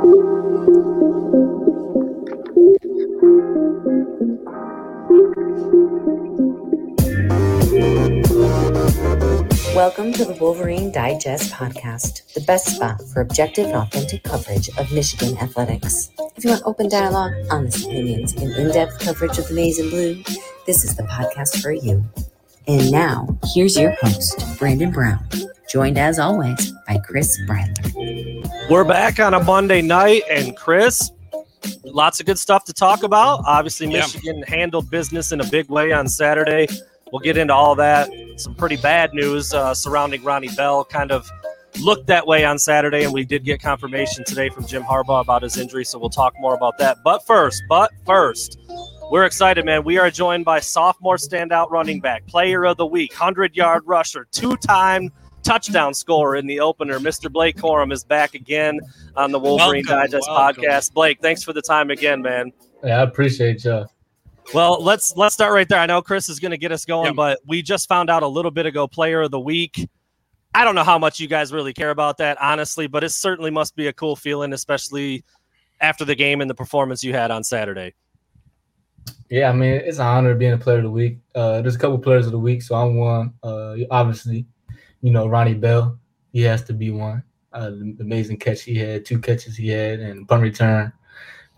Welcome to the Wolverine Digest podcast, the best spot for objective and authentic coverage of Michigan athletics. If you want open dialogue, honest opinions, and in depth coverage of the maize and blue, this is the podcast for you. And now, here's your host, Brandon Brown, joined as always by Chris Bradler. We're back on a Monday night, and Chris, lots of good stuff to talk about. Obviously, Michigan yeah. handled business in a big way on Saturday We'll get into all that. Some pretty bad news uh, surrounding Ronnie Bell. Kind of looked that way on Saturday, and we did get confirmation today from Jim Harbaugh about his injury. So we'll talk more about that. But first, but first, we're excited, man. We are joined by sophomore standout running back, player of the week, 100 yard rusher, two time touchdown scorer in the opener. Mr. Blake Corum is back again on the Wolverine welcome, Digest welcome. podcast. Blake, thanks for the time again, man. Yeah, I appreciate you. Well, let's let's start right there. I know Chris is going to get us going, but we just found out a little bit ago player of the week. I don't know how much you guys really care about that, honestly, but it certainly must be a cool feeling, especially after the game and the performance you had on Saturday. Yeah, I mean, it's an honor being a player of the week. Uh, there's a couple players of the week, so I'm one. Uh, obviously, you know, Ronnie Bell, he has to be one. Uh, the amazing catch he had, two catches he had, and punt return.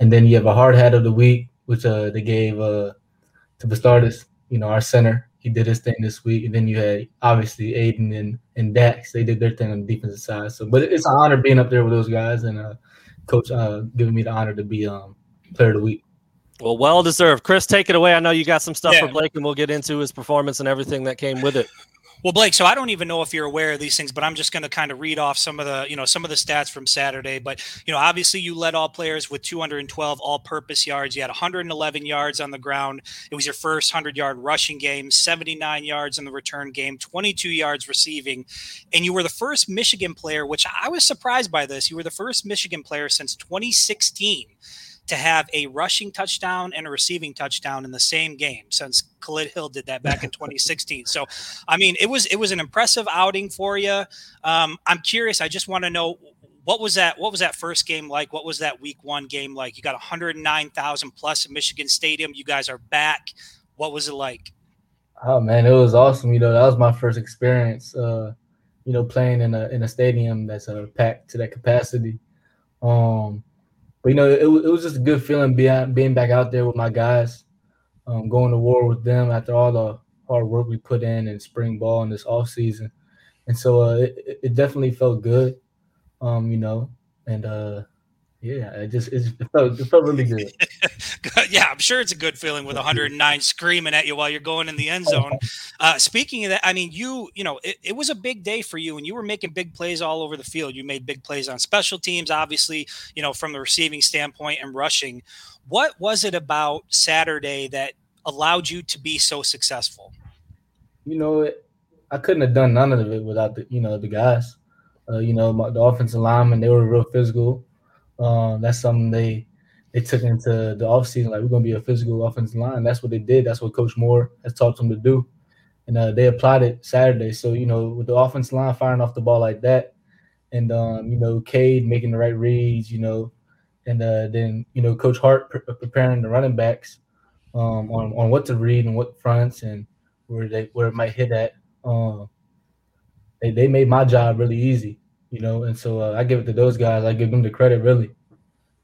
And then you have a hard hat of the week which uh, they gave uh, to Vastardis, you know, our center. He did his thing this week. And then you had obviously Aidan and, and Dax. They did their thing on the defensive side. So, but it's an honor being up there with those guys and uh, coach uh, giving me the honor to be um, player of the week. Well, well deserved. Chris, take it away. I know you got some stuff yeah. for Blake, and we'll get into his performance and everything that came with it. Well, Blake, so I don't even know if you're aware of these things, but I'm just going to kind of read off some of the, you know, some of the stats from Saturday. But, you know, obviously you led all players with 212 all purpose yards. You had 111 yards on the ground. It was your first 100 yard rushing game, 79 yards in the return game, 22 yards receiving. And you were the first Michigan player, which I was surprised by this. You were the first Michigan player since 2016 to have a rushing touchdown and a receiving touchdown in the same game since Khalid Hill did that back in 2016. So, I mean, it was it was an impressive outing for you. Um, I'm curious. I just want to know what was that what was that first game like what was that week one game like you got 109000 plus at michigan stadium you guys are back what was it like oh man it was awesome you know that was my first experience uh you know playing in a in a stadium that's uh, packed to that capacity um but you know, it, it was just a good feeling being being back out there with my guys, um, going to war with them after all the hard work we put in in spring ball and this off season, and so uh, it, it definitely felt good, um, you know, and uh, yeah, it just it felt it felt really good. yeah, I'm sure it's a good feeling with 109 screaming at you while you're going in the end zone. Uh, speaking of that, I mean, you you know, it, it was a big day for you, and you were making big plays all over the field. You made big plays on special teams, obviously, you know, from the receiving standpoint and rushing. What was it about Saturday that allowed you to be so successful? You know, it, I couldn't have done none of it without the you know the guys. Uh, you know, my, the offensive linemen they were real physical. Um, that's something they they took into the offseason. Like we're gonna be a physical offensive line. That's what they did. That's what Coach Moore has taught them to do, and uh, they applied it Saturday. So you know, with the offensive line firing off the ball like that, and um, you know, Cade making the right reads, you know, and uh, then you know, Coach Hart pre- preparing the running backs um, on on what to read and what fronts and where they where it might hit at. Um, they they made my job really easy you know. And so uh, I give it to those guys. I give them the credit, really.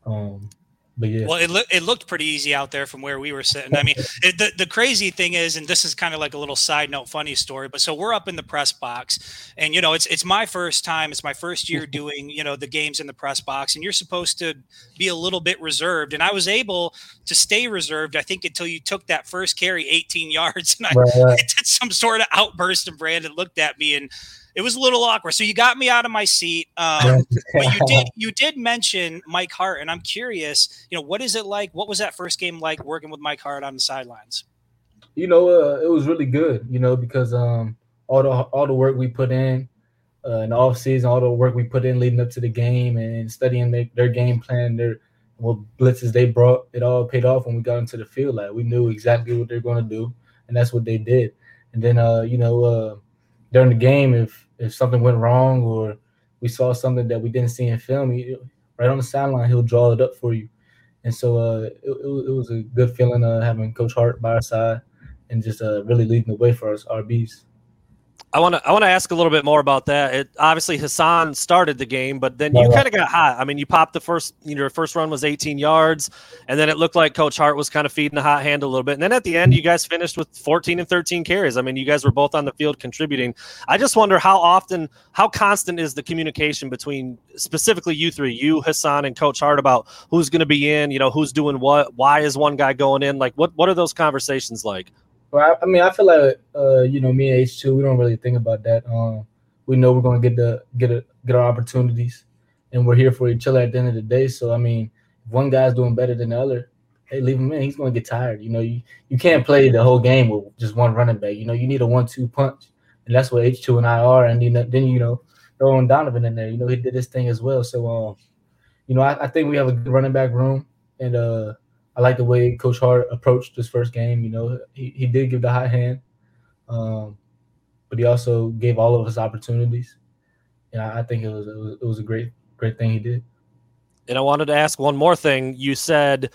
Um, but yeah. Well, it, lo- it looked pretty easy out there from where we were sitting. I mean, it, the, the crazy thing is, and this is kind of like a little side note, funny story, but so we're up in the press box and, you know, it's, it's my first time. It's my first year doing, you know, the games in the press box and you're supposed to be a little bit reserved. And I was able to stay reserved, I think, until you took that first carry 18 yards and I, right, right. I did some sort of outburst and Brandon looked at me and, it was a little awkward. So you got me out of my seat. Um, but you did you did mention Mike Hart, and I'm curious. You know, what is it like? What was that first game like working with Mike Hart on the sidelines? You know, uh, it was really good. You know, because um, all the all the work we put in uh, in the off season, all the work we put in leading up to the game, and studying their, their game plan, their what blitzes they brought, it all paid off when we got into the field. Like we knew exactly what they're going to do, and that's what they did. And then, uh, you know, uh, during the game, if if something went wrong or we saw something that we didn't see in film, right on the sideline. He'll draw it up for you. And so uh, it, it, was a good feeling uh, having Coach Hart by our side and just uh, really leading the way for us our RBs. I want to I want to ask a little bit more about that. It, obviously, Hassan started the game, but then you kind of got hot. I mean, you popped the first. You know, your first run was 18 yards, and then it looked like Coach Hart was kind of feeding the hot hand a little bit. And then at the end, you guys finished with 14 and 13 carries. I mean, you guys were both on the field contributing. I just wonder how often, how constant is the communication between specifically you three, you, Hassan, and Coach Hart about who's going to be in. You know, who's doing what. Why is one guy going in? Like, what what are those conversations like? Well, I, I mean, I feel like uh, you know, me and H two, we don't really think about that. Um, we know we're gonna get the get a, get our opportunities, and we're here for each other at the end of the day. So I mean, if one guy's doing better than the other, hey, leave him in. He's gonna get tired. You know, you you can't play the whole game with just one running back. You know, you need a one two punch, and that's what H two and I are. And then you know, throwing Donovan in there. You know, he did this thing as well. So um, you know, I, I think we have a good running back room, and uh I like the way Coach Hart approached this first game. You know, he, he did give the high hand, um, but he also gave all of us opportunities. And I, I think it was, it was, it was a great great thing he did. And I wanted to ask one more thing. You said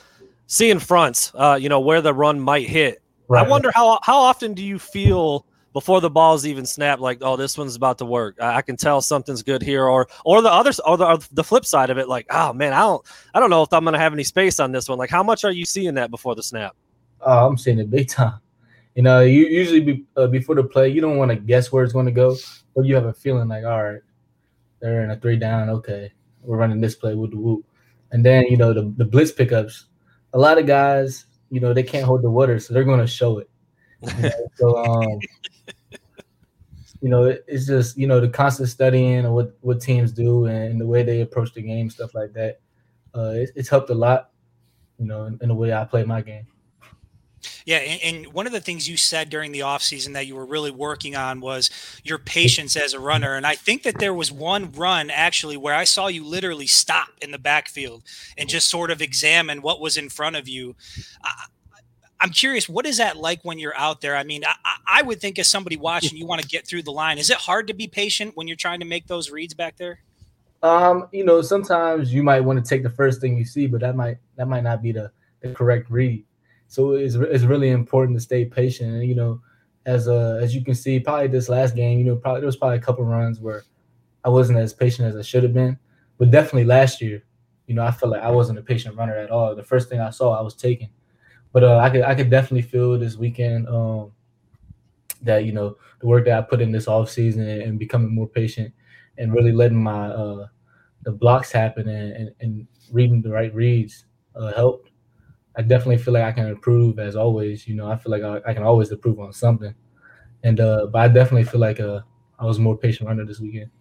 seeing fronts, uh, you know, where the run might hit. Right. I wonder how how often do you feel before the ball's even snapped, like, oh, this one's about to work. I, I can tell something's good here, or or the other or the, or the flip side of it, like, oh man, I don't I don't know if I'm gonna have any space on this one. Like, how much are you seeing that before the snap? Oh, I'm seeing it big time. You know, you usually be, uh, before the play, you don't want to guess where it's going to go, but you have a feeling like, all right, they're in a three down. Okay, we're running this play with the whoop, and then you know the, the blitz pickups. A lot of guys, you know, they can't hold the water, so they're going to show it. You know? so um, you know, it's just you know the constant studying of what what teams do and the way they approach the game, stuff like that. Uh, it, it's helped a lot, you know, in, in, the way I play my game. Yeah, and, and, one of the things you said during the offseason that you were really working on was your patience as a runner. And I think that there was one run actually where I saw you literally stop in the backfield and just sort of examine what was in front of you. I'm curious, what is that like when you're out there? I mean, I, I would think as somebody watching, you want to get through the line. Is it hard to be patient when you're trying to make those reads back there? Um, you know, sometimes you might want to take the first thing you see, but that might that might not be the, the correct read. So it's, it's really important to stay patient. And you know, as uh as you can see, probably this last game, you know, probably there was probably a couple runs where I wasn't as patient as I should have been. But definitely last year, you know, I felt like I wasn't a patient runner at all. The first thing I saw, I was taking but uh, I could I could definitely feel this weekend um, that you know the work that I put in this off season and, and becoming more patient and really letting my uh, the blocks happen and, and, and, reading the right reads uh, helped. I definitely feel like I can improve as always. You know, I feel like I, I can always improve on something. And uh, but I definitely feel like uh, I was more patient runner this weekend.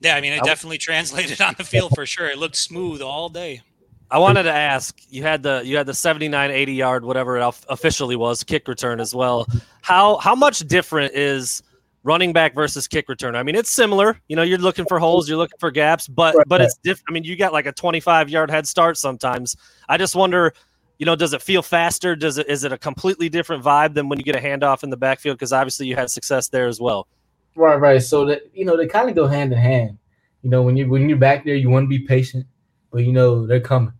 Yeah, I mean, it definitely translated on the field for sure. It looked smooth all day. I wanted to ask you had the you had the 79 80 yard whatever it officially was kick return as well. How how much different is running back versus kick return? I mean, it's similar. You know, you're looking for holes, you're looking for gaps, but but it's different. I mean, you got like a 25 yard head start sometimes. I just wonder, you know, does it feel faster? Does it is it a completely different vibe than when you get a handoff in the backfield? Because obviously you had success there as well. Right, right. So that you know they kind of go hand in hand. You know, when you when you're back there, you want to be patient but you know they're coming.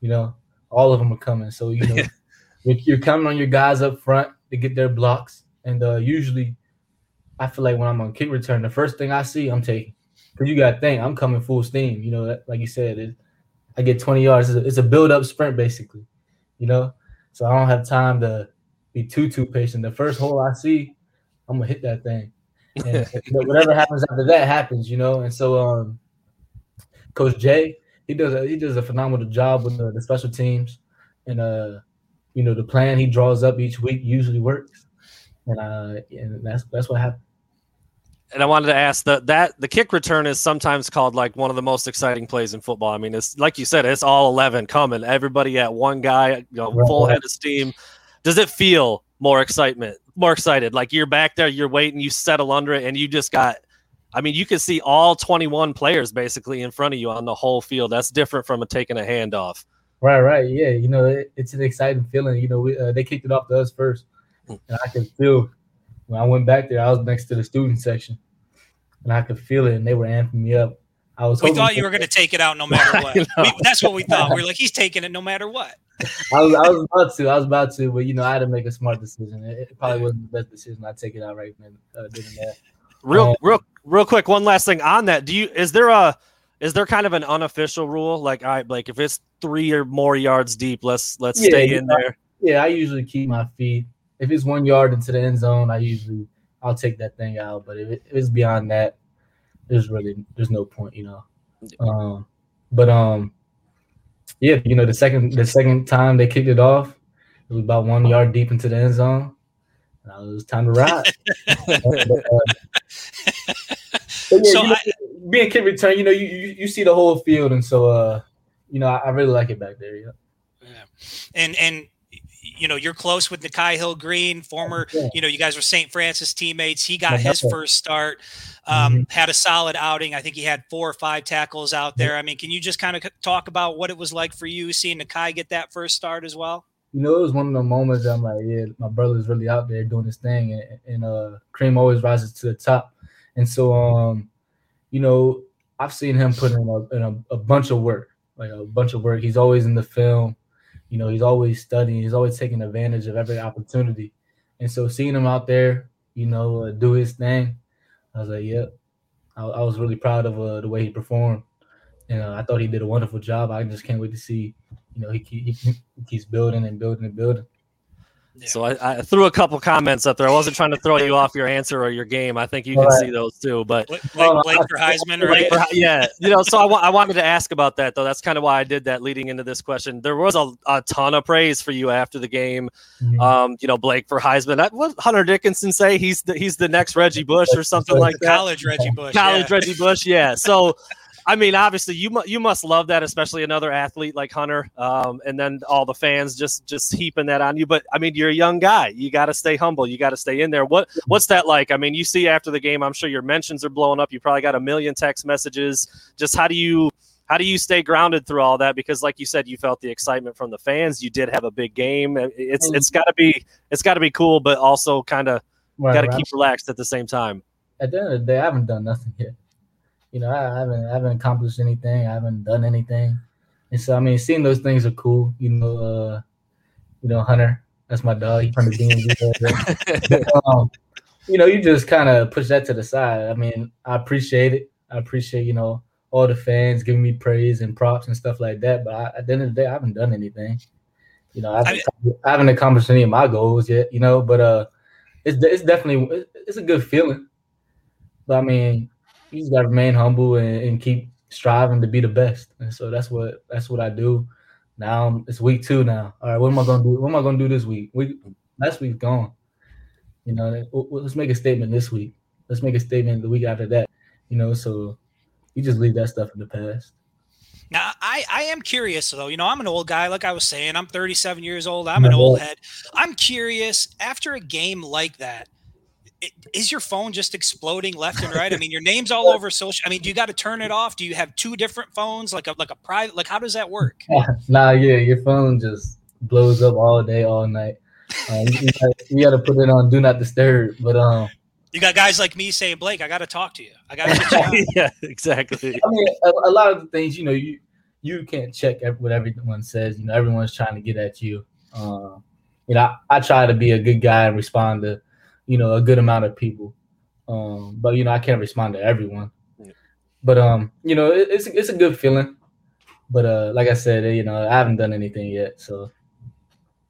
You know, all of them are coming. So you know, you're counting on your guys up front to get their blocks. And uh, usually, I feel like when I'm on kick return, the first thing I see, I'm taking. Because you got to think, I'm coming full steam. You know, like you said, it, I get 20 yards. It's a, it's a build up sprint, basically. You know, so I don't have time to be too too patient. The first hole I see, I'm gonna hit that thing. And whatever happens after that happens, you know. And so, um, Coach Jay, he does a, he does a phenomenal job with the, the special teams, and uh, you know the plan he draws up each week usually works, and uh, and that's that's what happened. And I wanted to ask that that the kick return is sometimes called like one of the most exciting plays in football. I mean, it's like you said, it's all eleven coming, everybody at one guy, you know, right. full head of steam. Does it feel more excitement, more excited? Like you're back there, you're waiting, you settle under it, and you just got I mean, you can see all 21 players basically in front of you on the whole field. That's different from a taking a handoff. Right, right, yeah. You know, it, it's an exciting feeling. You know, we, uh, they kicked it off to us first, hmm. and I can feel when I went back there. I was next to the student section, and I could feel it, and they were amping me up. I was. We thought you were going to take it out no matter what. we, that's what we thought. We are like, he's taking it no matter what. I was, I was about to, I was about to, but you know, I had to make a smart decision. It, it probably wasn't the best decision. I take it out right then, uh, doing that. Real, um, real, real quick. One last thing on that. Do you? Is there a? Is there kind of an unofficial rule? Like, I like if it's three or more yards deep, let's let's yeah, stay in there. Yeah, I usually keep my feet. If it's one yard into the end zone, I usually I'll take that thing out. But if, it, if it's beyond that, there's really there's no point, you know. Um, but um, yeah, you know the second the second time they kicked it off, it was about one yard deep into the end zone. And it was time to ride. but, uh, but yeah, so you know, I, being kid return, you know, you, you, you see the whole field, and so uh, you know, I, I really like it back there. Yeah. Yeah, and and you know, you're close with Nikhai Hill-Green, former, yeah. you know, you guys were St. Francis teammates. He got his first start, um, mm-hmm. had a solid outing. I think he had four or five tackles out there. I mean, can you just kind of talk about what it was like for you seeing Nikhai get that first start as well? You know, it was one of the moments I'm like, yeah, my brother's really out there doing his thing, and, and uh, cream always rises to the top. And so, um, you know, I've seen him put in a, in a, a bunch of work, like a bunch of work. He's always in the film you know, he's always studying. He's always taking advantage of every opportunity. And so seeing him out there, you know, uh, do his thing, I was like, yep. I, I was really proud of uh, the way he performed. And uh, I thought he did a wonderful job. I just can't wait to see, you know, he, he, he keeps building and building and building. So I, I, threw a couple comments up there. I wasn't trying to throw you off your answer or your game. I think you can right. see those too. But Blake, Blake for Heisman, right? For, yeah, you know. So I, I wanted to ask about that though. That's kind of why I did that leading into this question. There was a, a ton of praise for you after the game. Mm-hmm. Um, you know, Blake for Heisman. What Hunter Dickinson say? He's the, he's the next Reggie Bush or something like that. College Reggie Bush. College yeah. Reggie Bush. Yeah. So I mean, obviously, you mu- you must love that, especially another athlete like Hunter, um, and then all the fans just just heaping that on you. But I mean, you're a young guy. You got to stay humble. You got to stay in there. What what's that like? I mean, you see after the game, I'm sure your mentions are blowing up. You probably got a million text messages. Just how do you how do you stay grounded through all that? Because, like you said, you felt the excitement from the fans. You did have a big game. It's it's got to be it's got to be cool, but also kind of right, got to keep relaxed at the same time. At the end of the day, I haven't done nothing yet you know, I haven't I haven't accomplished anything. I haven't done anything. And so I mean, seeing those things are cool. You know, uh, you know, Hunter, that's my dog. He from the um, you know, you just kind of push that to the side. I mean, I appreciate it. I appreciate, you know, all the fans giving me praise and props and stuff like that. But I, at the end of the day, I haven't done anything. You know, I haven't, I, I haven't accomplished any of my goals yet. You know, but uh, it's it's definitely it's a good feeling. But I mean, you just gotta remain humble and, and, keep striving to be the best. And so that's what that's what I do. Now it's week two now. All right, what am I gonna do? What am I gonna do this week? Week last week's gone. You know, let's make a statement this week. Let's make a statement the week after that. You know, so you just leave that stuff in the past. Now, I, I am curious though. You know, I'm an old guy, like I was saying. I'm 37 years old. I'm an old head. I'm curious after a game like that is your phone just exploding left and right? I mean, your name's all over social. I mean, do you got to turn it off? Do you have two different phones, like a like a private? Like, how does that work? nah, yeah, your phone just blows up all day, all night. Um, you, got, to put it on do not disturb. But um, you got guys like me saying, Blake, I got to talk to you. I got to. Talk. Yeah, exactly. I mean, a, a, lot of the things, you know, you you can't check what everyone says. You know, everyone's trying to get at you. Uh, you know, I, I try to be a good guy and respond to you know, a good amount of people. Um, but you know, I can't respond to everyone. Yeah. But um, you know, it, it's it's a good feeling. But uh, like I said, you know, I haven't done anything yet, so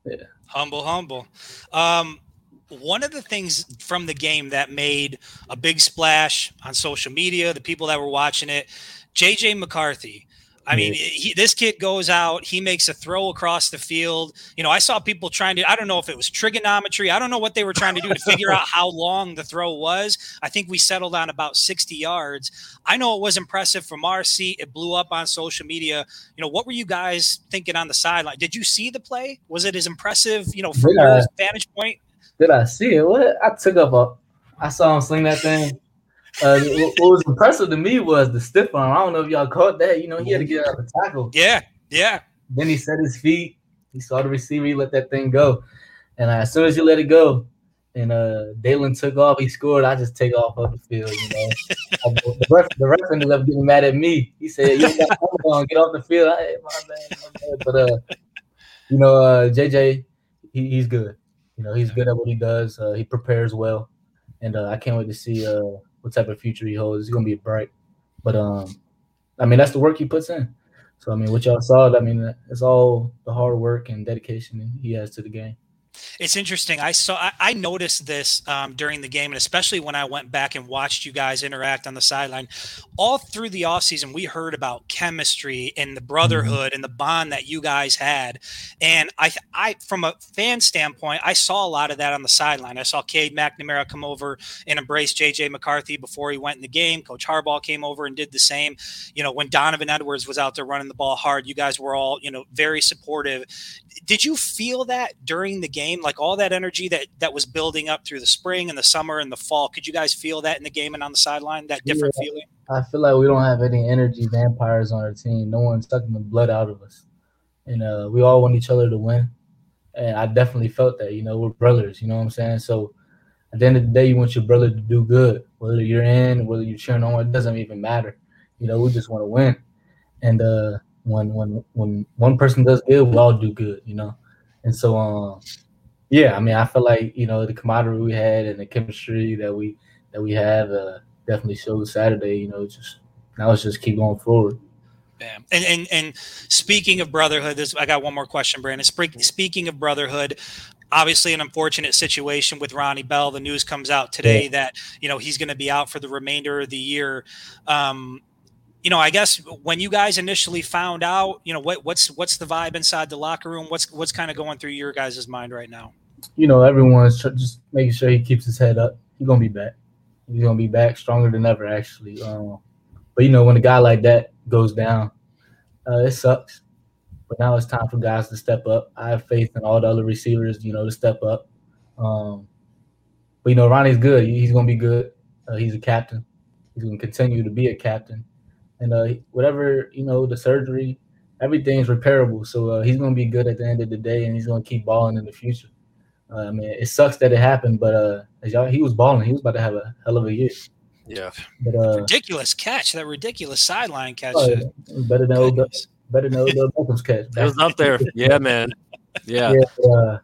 yeah. Humble, humble. Um, one of the things from the game that made a big splash on social media, the people that were watching it, JJ McCarthy I mean, he, this kid goes out, he makes a throw across the field. You know, I saw people trying to, I don't know if it was trigonometry. I don't know what they were trying to do to figure out how long the throw was. I think we settled on about 60 yards. I know it was impressive from our seat. It blew up on social media. You know, what were you guys thinking on the sideline? Did you see the play? Was it as impressive, you know, from did your I, vantage point? Did I see it? What? I took up a, I saw him sling that thing. Uh, what was impressive to me was the stiff arm. I don't know if y'all caught that. You know, he had to get out of the tackle. Yeah, yeah. Then he set his feet. He saw the receiver. He let that thing go. And uh, as soon as he let it go, and uh Daylen took off, he scored. I just take off of the field, you know. the, ref, the ref ended up getting mad at me. He said, "You got on, get off the field." I, hey, my bad, my bad. But uh, you know, uh, JJ, he, he's good. You know, he's good at what he does. Uh, he prepares well, and uh, I can't wait to see uh what type of future he holds. He's gonna be bright. But um, I mean, that's the work he puts in. So I mean, what y'all saw, I mean, it's all the hard work and dedication he has to the game. It's interesting. I saw, I, I noticed this um, during the game, and especially when I went back and watched you guys interact on the sideline. All through the offseason, we heard about chemistry and the brotherhood and the bond that you guys had. And I, I, from a fan standpoint, I saw a lot of that on the sideline. I saw Cade McNamara come over and embrace JJ McCarthy before he went in the game. Coach Harbaugh came over and did the same. You know, when Donovan Edwards was out there running the ball hard, you guys were all, you know, very supportive. Did you feel that during the game? Like all that energy that that was building up through the spring and the summer and the fall. Could you guys feel that in the game and on the sideline? That different yeah, feeling. I feel like we don't have any energy vampires on our team. No one's sucking the blood out of us, and uh, we all want each other to win. And I definitely felt that. You know, we're brothers. You know what I'm saying? So at the end of the day, you want your brother to do good, whether you're in, whether you're cheering on. It doesn't even matter. You know, we just want to win. And uh, when when when one person does good, we all do good. You know, and so um, yeah, I mean, I feel like you know the camaraderie we had and the chemistry that we that we have uh, definitely showed Saturday. You know, just now let's just keep going forward. Yeah. And and and speaking of brotherhood, this I got one more question, Brandon. Speaking of brotherhood, obviously an unfortunate situation with Ronnie Bell. The news comes out today yeah. that you know he's going to be out for the remainder of the year. Um, you know, I guess when you guys initially found out, you know, what, what's what's the vibe inside the locker room? What's what's kind of going through your guys' mind right now? You know, everyone's just making sure he keeps his head up. He's gonna be back. He's gonna be back stronger than ever, actually. Um, but you know, when a guy like that goes down, uh, it sucks. But now it's time for guys to step up. I have faith in all the other receivers, you know, to step up. Um, but you know, Ronnie's good. He's gonna be good. Uh, he's a captain. He's gonna continue to be a captain and uh, whatever you know, the surgery, everything's repairable. So uh, he's gonna be good at the end of the day, and he's gonna keep balling in the future. Uh, I mean, it sucks that it happened, but uh, as y'all, he was balling. He was about to have a hell of a year. Yeah, but, uh, ridiculous catch, that ridiculous sideline catch. Oh, yeah. Better than Odell, better than Odell Beckham's catch. It was up there. Yeah, man. Yeah. yeah uh,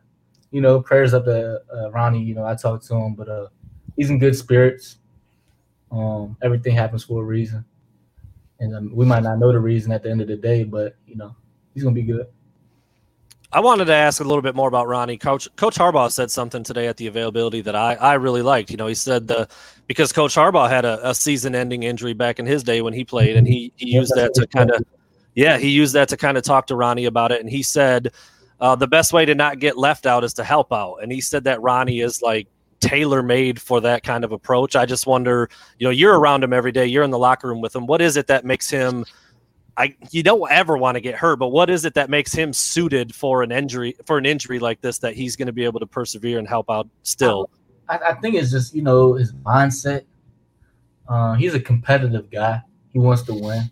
you know, prayers up to uh, Ronnie. You know, I talked to him, but uh, he's in good spirits. Um, everything happens for a reason and um, we might not know the reason at the end of the day, but you know he's gonna be good. I wanted to ask a little bit more about Ronnie. Coach Coach Harbaugh said something today at the availability that I, I really liked. You know, he said the because Coach Harbaugh had a, a season-ending injury back in his day when he played, and he, he used that to kind of yeah he used that to kind of talk to Ronnie about it, and he said uh, the best way to not get left out is to help out, and he said that Ronnie is like tailor made for that kind of approach. I just wonder, you know, you're around him every day, you're in the locker room with him. What is it that makes him? I you don't ever want to get hurt, but what is it that makes him suited for an injury for an injury like this that he's going to be able to persevere and help out still? I, I think it's just you know his mindset. Uh, he's a competitive guy. He wants to win,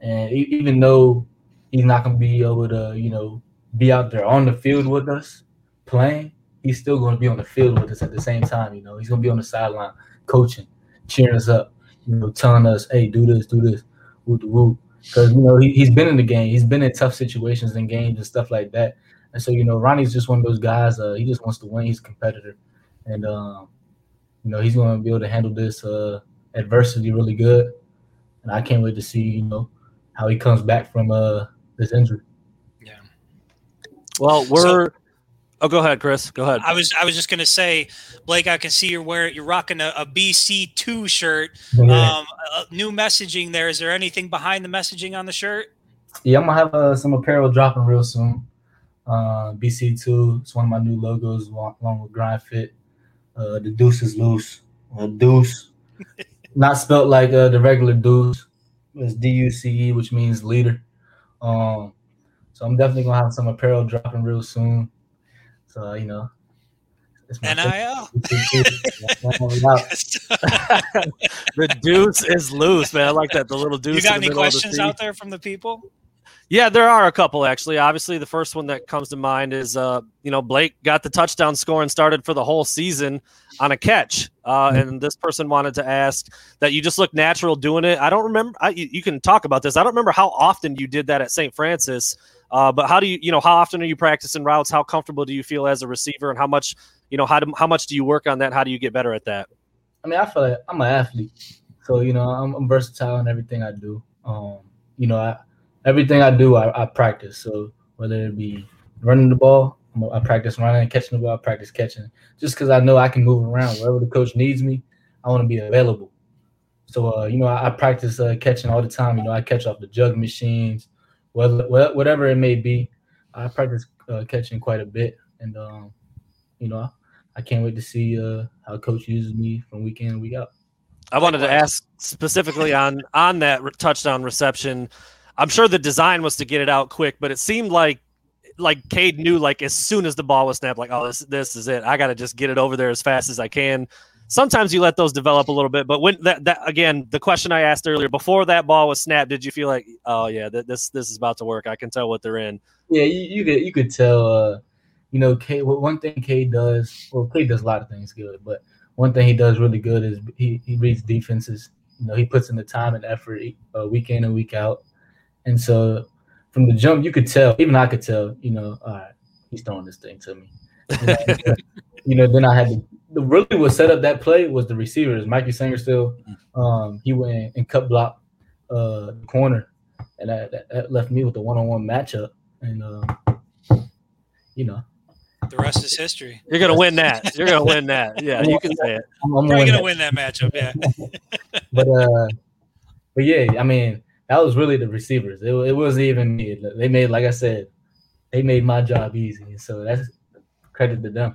and even though he's not going to be able to, you know, be out there on the field with us playing, he's still going to be on the field with us at the same time. You know, he's going to be on the sideline coaching, cheering us up, you know, telling us, "Hey, do this, do this, whoop whoop." Because you know he, he's been in the game, he's been in tough situations in games and stuff like that. And so you know, Ronnie's just one of those guys. Uh, he just wants to win. He's a competitor, and um, you know he's going to be able to handle this uh, adversity really good. And I can't wait to see you know how he comes back from uh, this injury. Yeah. Well, we're. So- Oh, go ahead, Chris. Go ahead. I was I was just gonna say, Blake. I can see you're wearing you're rocking a, a BC two shirt. Um, new messaging there. Is there anything behind the messaging on the shirt? Yeah, I'm gonna have uh, some apparel dropping real soon. Uh, BC two. It's one of my new logos along with Grind Fit. Uh, the Deuce is loose. Uh, deuce, not spelt like uh, the regular Deuce. It's D U C E, which means leader. Um, so I'm definitely gonna have some apparel dropping real soon. So you know, NIL. Uh, the deuce is loose, man. I like that. The little deuce. You got any questions out there from the people? Yeah, there are a couple actually. Obviously, the first one that comes to mind is uh, you know, Blake got the touchdown score and started for the whole season on a catch. Uh, and this person wanted to ask that you just look natural doing it. I don't remember I, you can talk about this. I don't remember how often you did that at St. Francis. Uh, but how do you, you know, how often are you practicing routes? How comfortable do you feel as a receiver, and how much, you know, how do, how much do you work on that? How do you get better at that? I mean, I feel like I'm an athlete, so you know, I'm, I'm versatile in everything I do. Um, you know, I, everything I do, I, I, practice. So whether it be running the ball, I practice running and catching the ball. I practice catching, just because I know I can move around wherever the coach needs me. I want to be available. So uh, you know, I, I practice uh, catching all the time. You know, I catch off the jug machines, whether whatever it may be. I practice uh, catching quite a bit, and um, you know, I can't wait to see uh, how coach uses me from week in and week out. I wanted to ask specifically on on that touchdown reception. I'm sure the design was to get it out quick, but it seemed like like Cade knew like as soon as the ball was snapped, like oh this this is it. I got to just get it over there as fast as I can. Sometimes you let those develop a little bit, but when that, that again, the question I asked earlier before that ball was snapped, did you feel like oh yeah, th- this this is about to work? I can tell what they're in. Yeah, you, you could you could tell. Uh, you know, Cade. One thing Cade does, well, Cade does a lot of things good, but one thing he does really good is he, he reads defenses. You know, he puts in the time and effort uh, week in and week out. And so from the jump, you could tell, even I could tell, you know, all right, he's throwing this thing to me. You know, then I had to, the really what set up that play was the receivers. Mikey Sainristil, um, he went and cut block uh, the corner, and that, that, left me with the one on one matchup. And, uh, you know, the rest is history. You're gonna win that. You're gonna win that. Yeah, you can say it. I'm, I'm You're gonna win that matchup. Yeah. but uh, but yeah, I mean, that was really the receivers. It, it wasn't even me. They made, like I said, they made my job easy. So that's credit to them.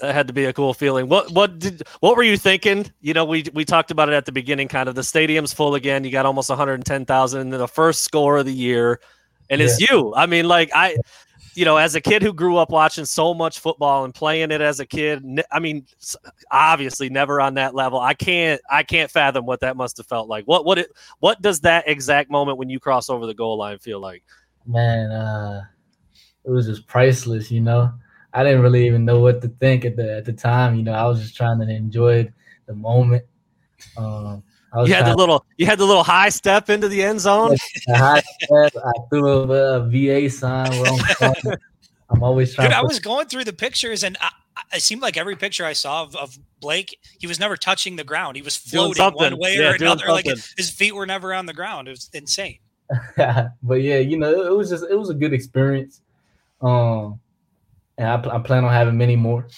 That had to be a cool feeling. What what did what were you thinking? You know, we we talked about it at the beginning. Kind of the stadium's full again. You got almost 110,000. The first score of the year, and yeah. it's you. I mean, like I you know, as a kid who grew up watching so much football and playing it as a kid, I mean, obviously never on that level. I can't, I can't fathom what that must have felt like. What, what, it, what does that exact moment when you cross over the goal line feel like? Man, uh, it was just priceless. You know, I didn't really even know what to think at the at the time. You know, I was just trying to enjoy the moment. Um, you had the little you had the little high step into the end zone. high step. I threw a, a VA sign. I'm, I'm, always trying. Dude, I was going through the pictures, and I, it seemed like every picture I saw of, of, Blake, he was never touching the ground. He was floating one way yeah, or another. Like his feet were never on the ground. It was insane. but yeah, you know, it was just it was a good experience. Um, and I, I plan on having many more.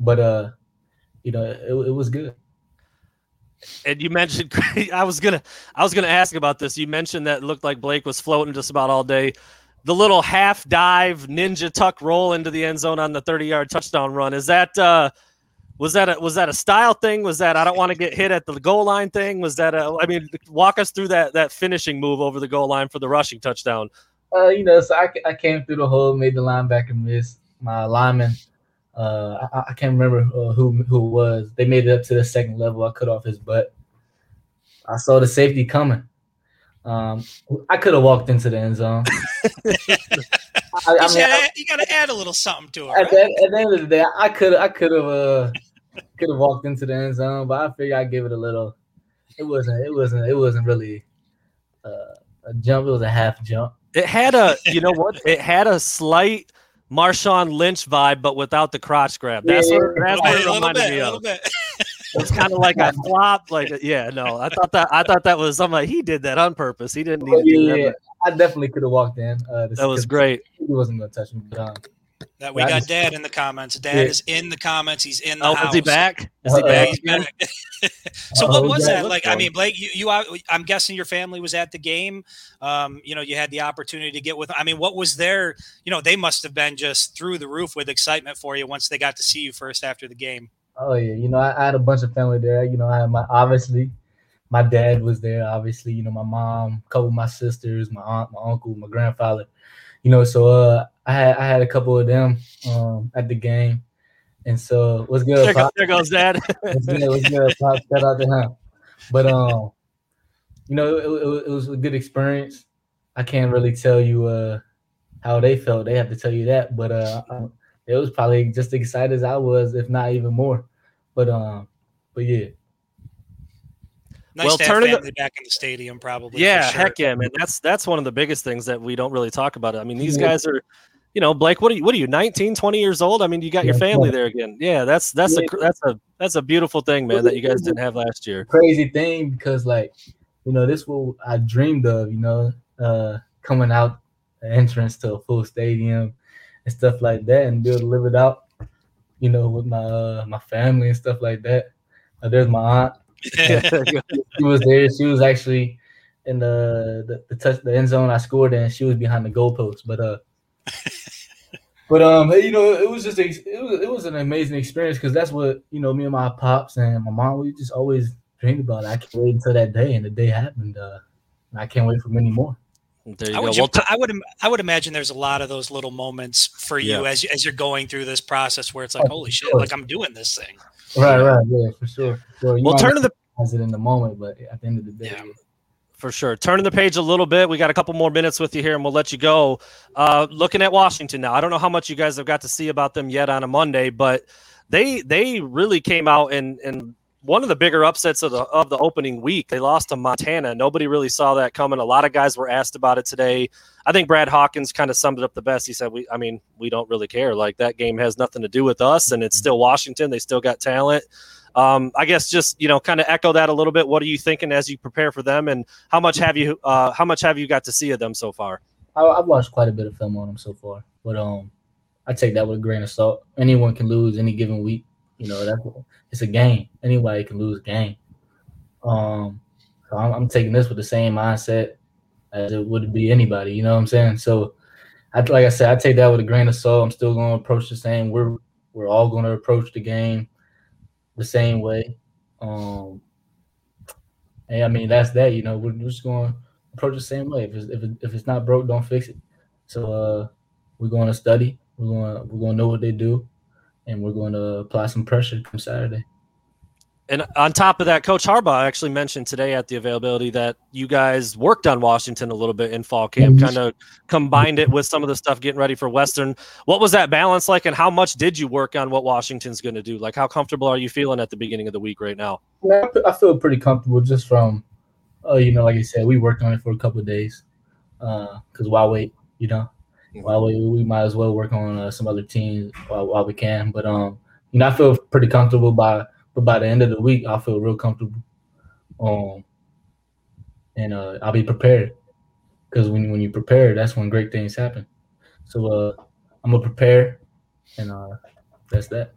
But uh, you know, it, it was good and you mentioned I was gonna I was gonna ask about this. You mentioned that looked like Blake was floating just about all day. The little half dive ninja tuck roll into the end zone on the 30 yard touchdown run. Is that uh was that a was that a style thing? Was that I don't want to get hit at the goal line thing? Was that a I mean walk us through that that finishing move over the goal line for the rushing touchdown? Uh, you know, so I, I came through the hole, made the linebacker miss. My lineman uh, I, I, can't remember uh, who who was. They made it up to the second level. I cut off his butt. I saw the safety coming. Um, I could have walked into the end zone. I, I mean, I, you got to add a little something to it. At, right? the, at the end of the day, I could I could have uh, could have walked into the end zone, but I figured I'd give it a little. It wasn't. It wasn't. It wasn't really uh, a jump. It was a half jump. It had a. You know what? It had a slight Marshawn Lynch vibe, but without the crotch grab. That's yeah, what, that's what it reminded bit, me of. It's kind of like I flopped, like yeah. No, I thought that I thought that was I'm like he did that on purpose. He didn't need to do yeah, that. I definitely could have walked in. Uh, that was great. He wasn't going to touch me, but um, that we got Dad in the comments. Dad yeah. is in the comments. He's in the oh, house. Is he back? Is he back? He's back. so what was that like? I mean, Blake, you, you, I'm guessing your family was at the game. Um, you know, you had the opportunity to get with. I mean, what was there? You know, they must have been just through the roof with excitement for you once they got to see you first after the game. Oh yeah, you know, I, I had a bunch of family there. You know, I had my obviously my dad was there. Obviously, you know, my mom, a couple of my sisters, my aunt, my uncle, my grandfather you know, so uh, I had I had a couple of them um, at the game, and so what's good? There, goes, there goes Dad. what's good? What's good? Pop, shout out to him. But um, you know, it, it, it, was a good experience. I can't really tell you uh how they felt. They have to tell you that, but uh, it was probably just as excited as I was, if not even more. But um, but yeah. Nice well, turning the, back in the stadium, probably. Yeah, sure. heck yeah, man. That's that's one of the biggest things that we don't really talk about. I mean, these guys are, you know, Blake. What are you? What are you? 19, 20 years old? I mean, you got your family there again. Yeah, that's that's a that's a that's a beautiful thing, man. That you guys didn't have last year. Crazy thing because like, you know, this what I dreamed of. You know, uh, coming out the entrance to a full stadium and stuff like that, and be able to live it out. You know, with my uh, my family and stuff like that. Uh, there's my aunt she was there. She was actually in the, the the touch the end zone I scored and She was behind the goalpost, but uh. But um, you know, it was just a, it was it was an amazing experience because that's what you know me and my pops and my mom we just always dreamed about. It. I can't wait until that day, and the day happened. Uh, I can't wait for many more. There you I go. Would, well, t- I would I would imagine there's a lot of those little moments for you yeah. as as you're going through this process where it's like, oh, holy shit, like I'm doing this thing. Right, right, yeah, for sure. For sure. Well, turn to the it in the moment, but at the end of the day. Yeah. For sure. Turning the page a little bit. We got a couple more minutes with you here and we'll let you go. Uh, looking at Washington now. I don't know how much you guys have got to see about them yet on a Monday, but they they really came out and and one of the bigger upsets of the of the opening week. They lost to Montana. Nobody really saw that coming. A lot of guys were asked about it today. I think Brad Hawkins kind of summed it up the best. He said, "We, I mean, we don't really care. Like that game has nothing to do with us, and it's still Washington. They still got talent. Um, I guess just you know, kind of echo that a little bit. What are you thinking as you prepare for them, and how much have you uh, how much have you got to see of them so far? I, have watched quite a bit of film on them so far, but um, I take that with a grain of salt. Anyone can lose any given week. You know, that's it's a game. Anybody can lose a game. Um, so I'm, I'm taking this with the same mindset as it would be anybody. You know what I'm saying? So, I like I said, I take that with a grain of salt. I'm still going to approach the same. We're we're all going to approach the game the same way. Um, and I mean that's that. You know, we're just going to approach the same way. If it's if, it, if it's not broke, don't fix it. So uh, we're going to study. We're going to, we're going to know what they do, and we're going to apply some pressure come Saturday. And on top of that, Coach Harbaugh actually mentioned today at the availability that you guys worked on Washington a little bit in fall camp, kind of combined it with some of the stuff getting ready for Western. What was that balance like, and how much did you work on what Washington's going to do? Like, how comfortable are you feeling at the beginning of the week right now? Yeah, I feel pretty comfortable just from, uh, you know, like I said, we worked on it for a couple of days. Because uh, why wait? You know, why wait? We might as well work on uh, some other teams while, while we can. But um, you know, I feel pretty comfortable by but by the end of the week, I feel real comfortable. Um, and uh, I'll be prepared because when when you prepare, that's when great things happen. So uh, I'm gonna prepare, and uh, that's that.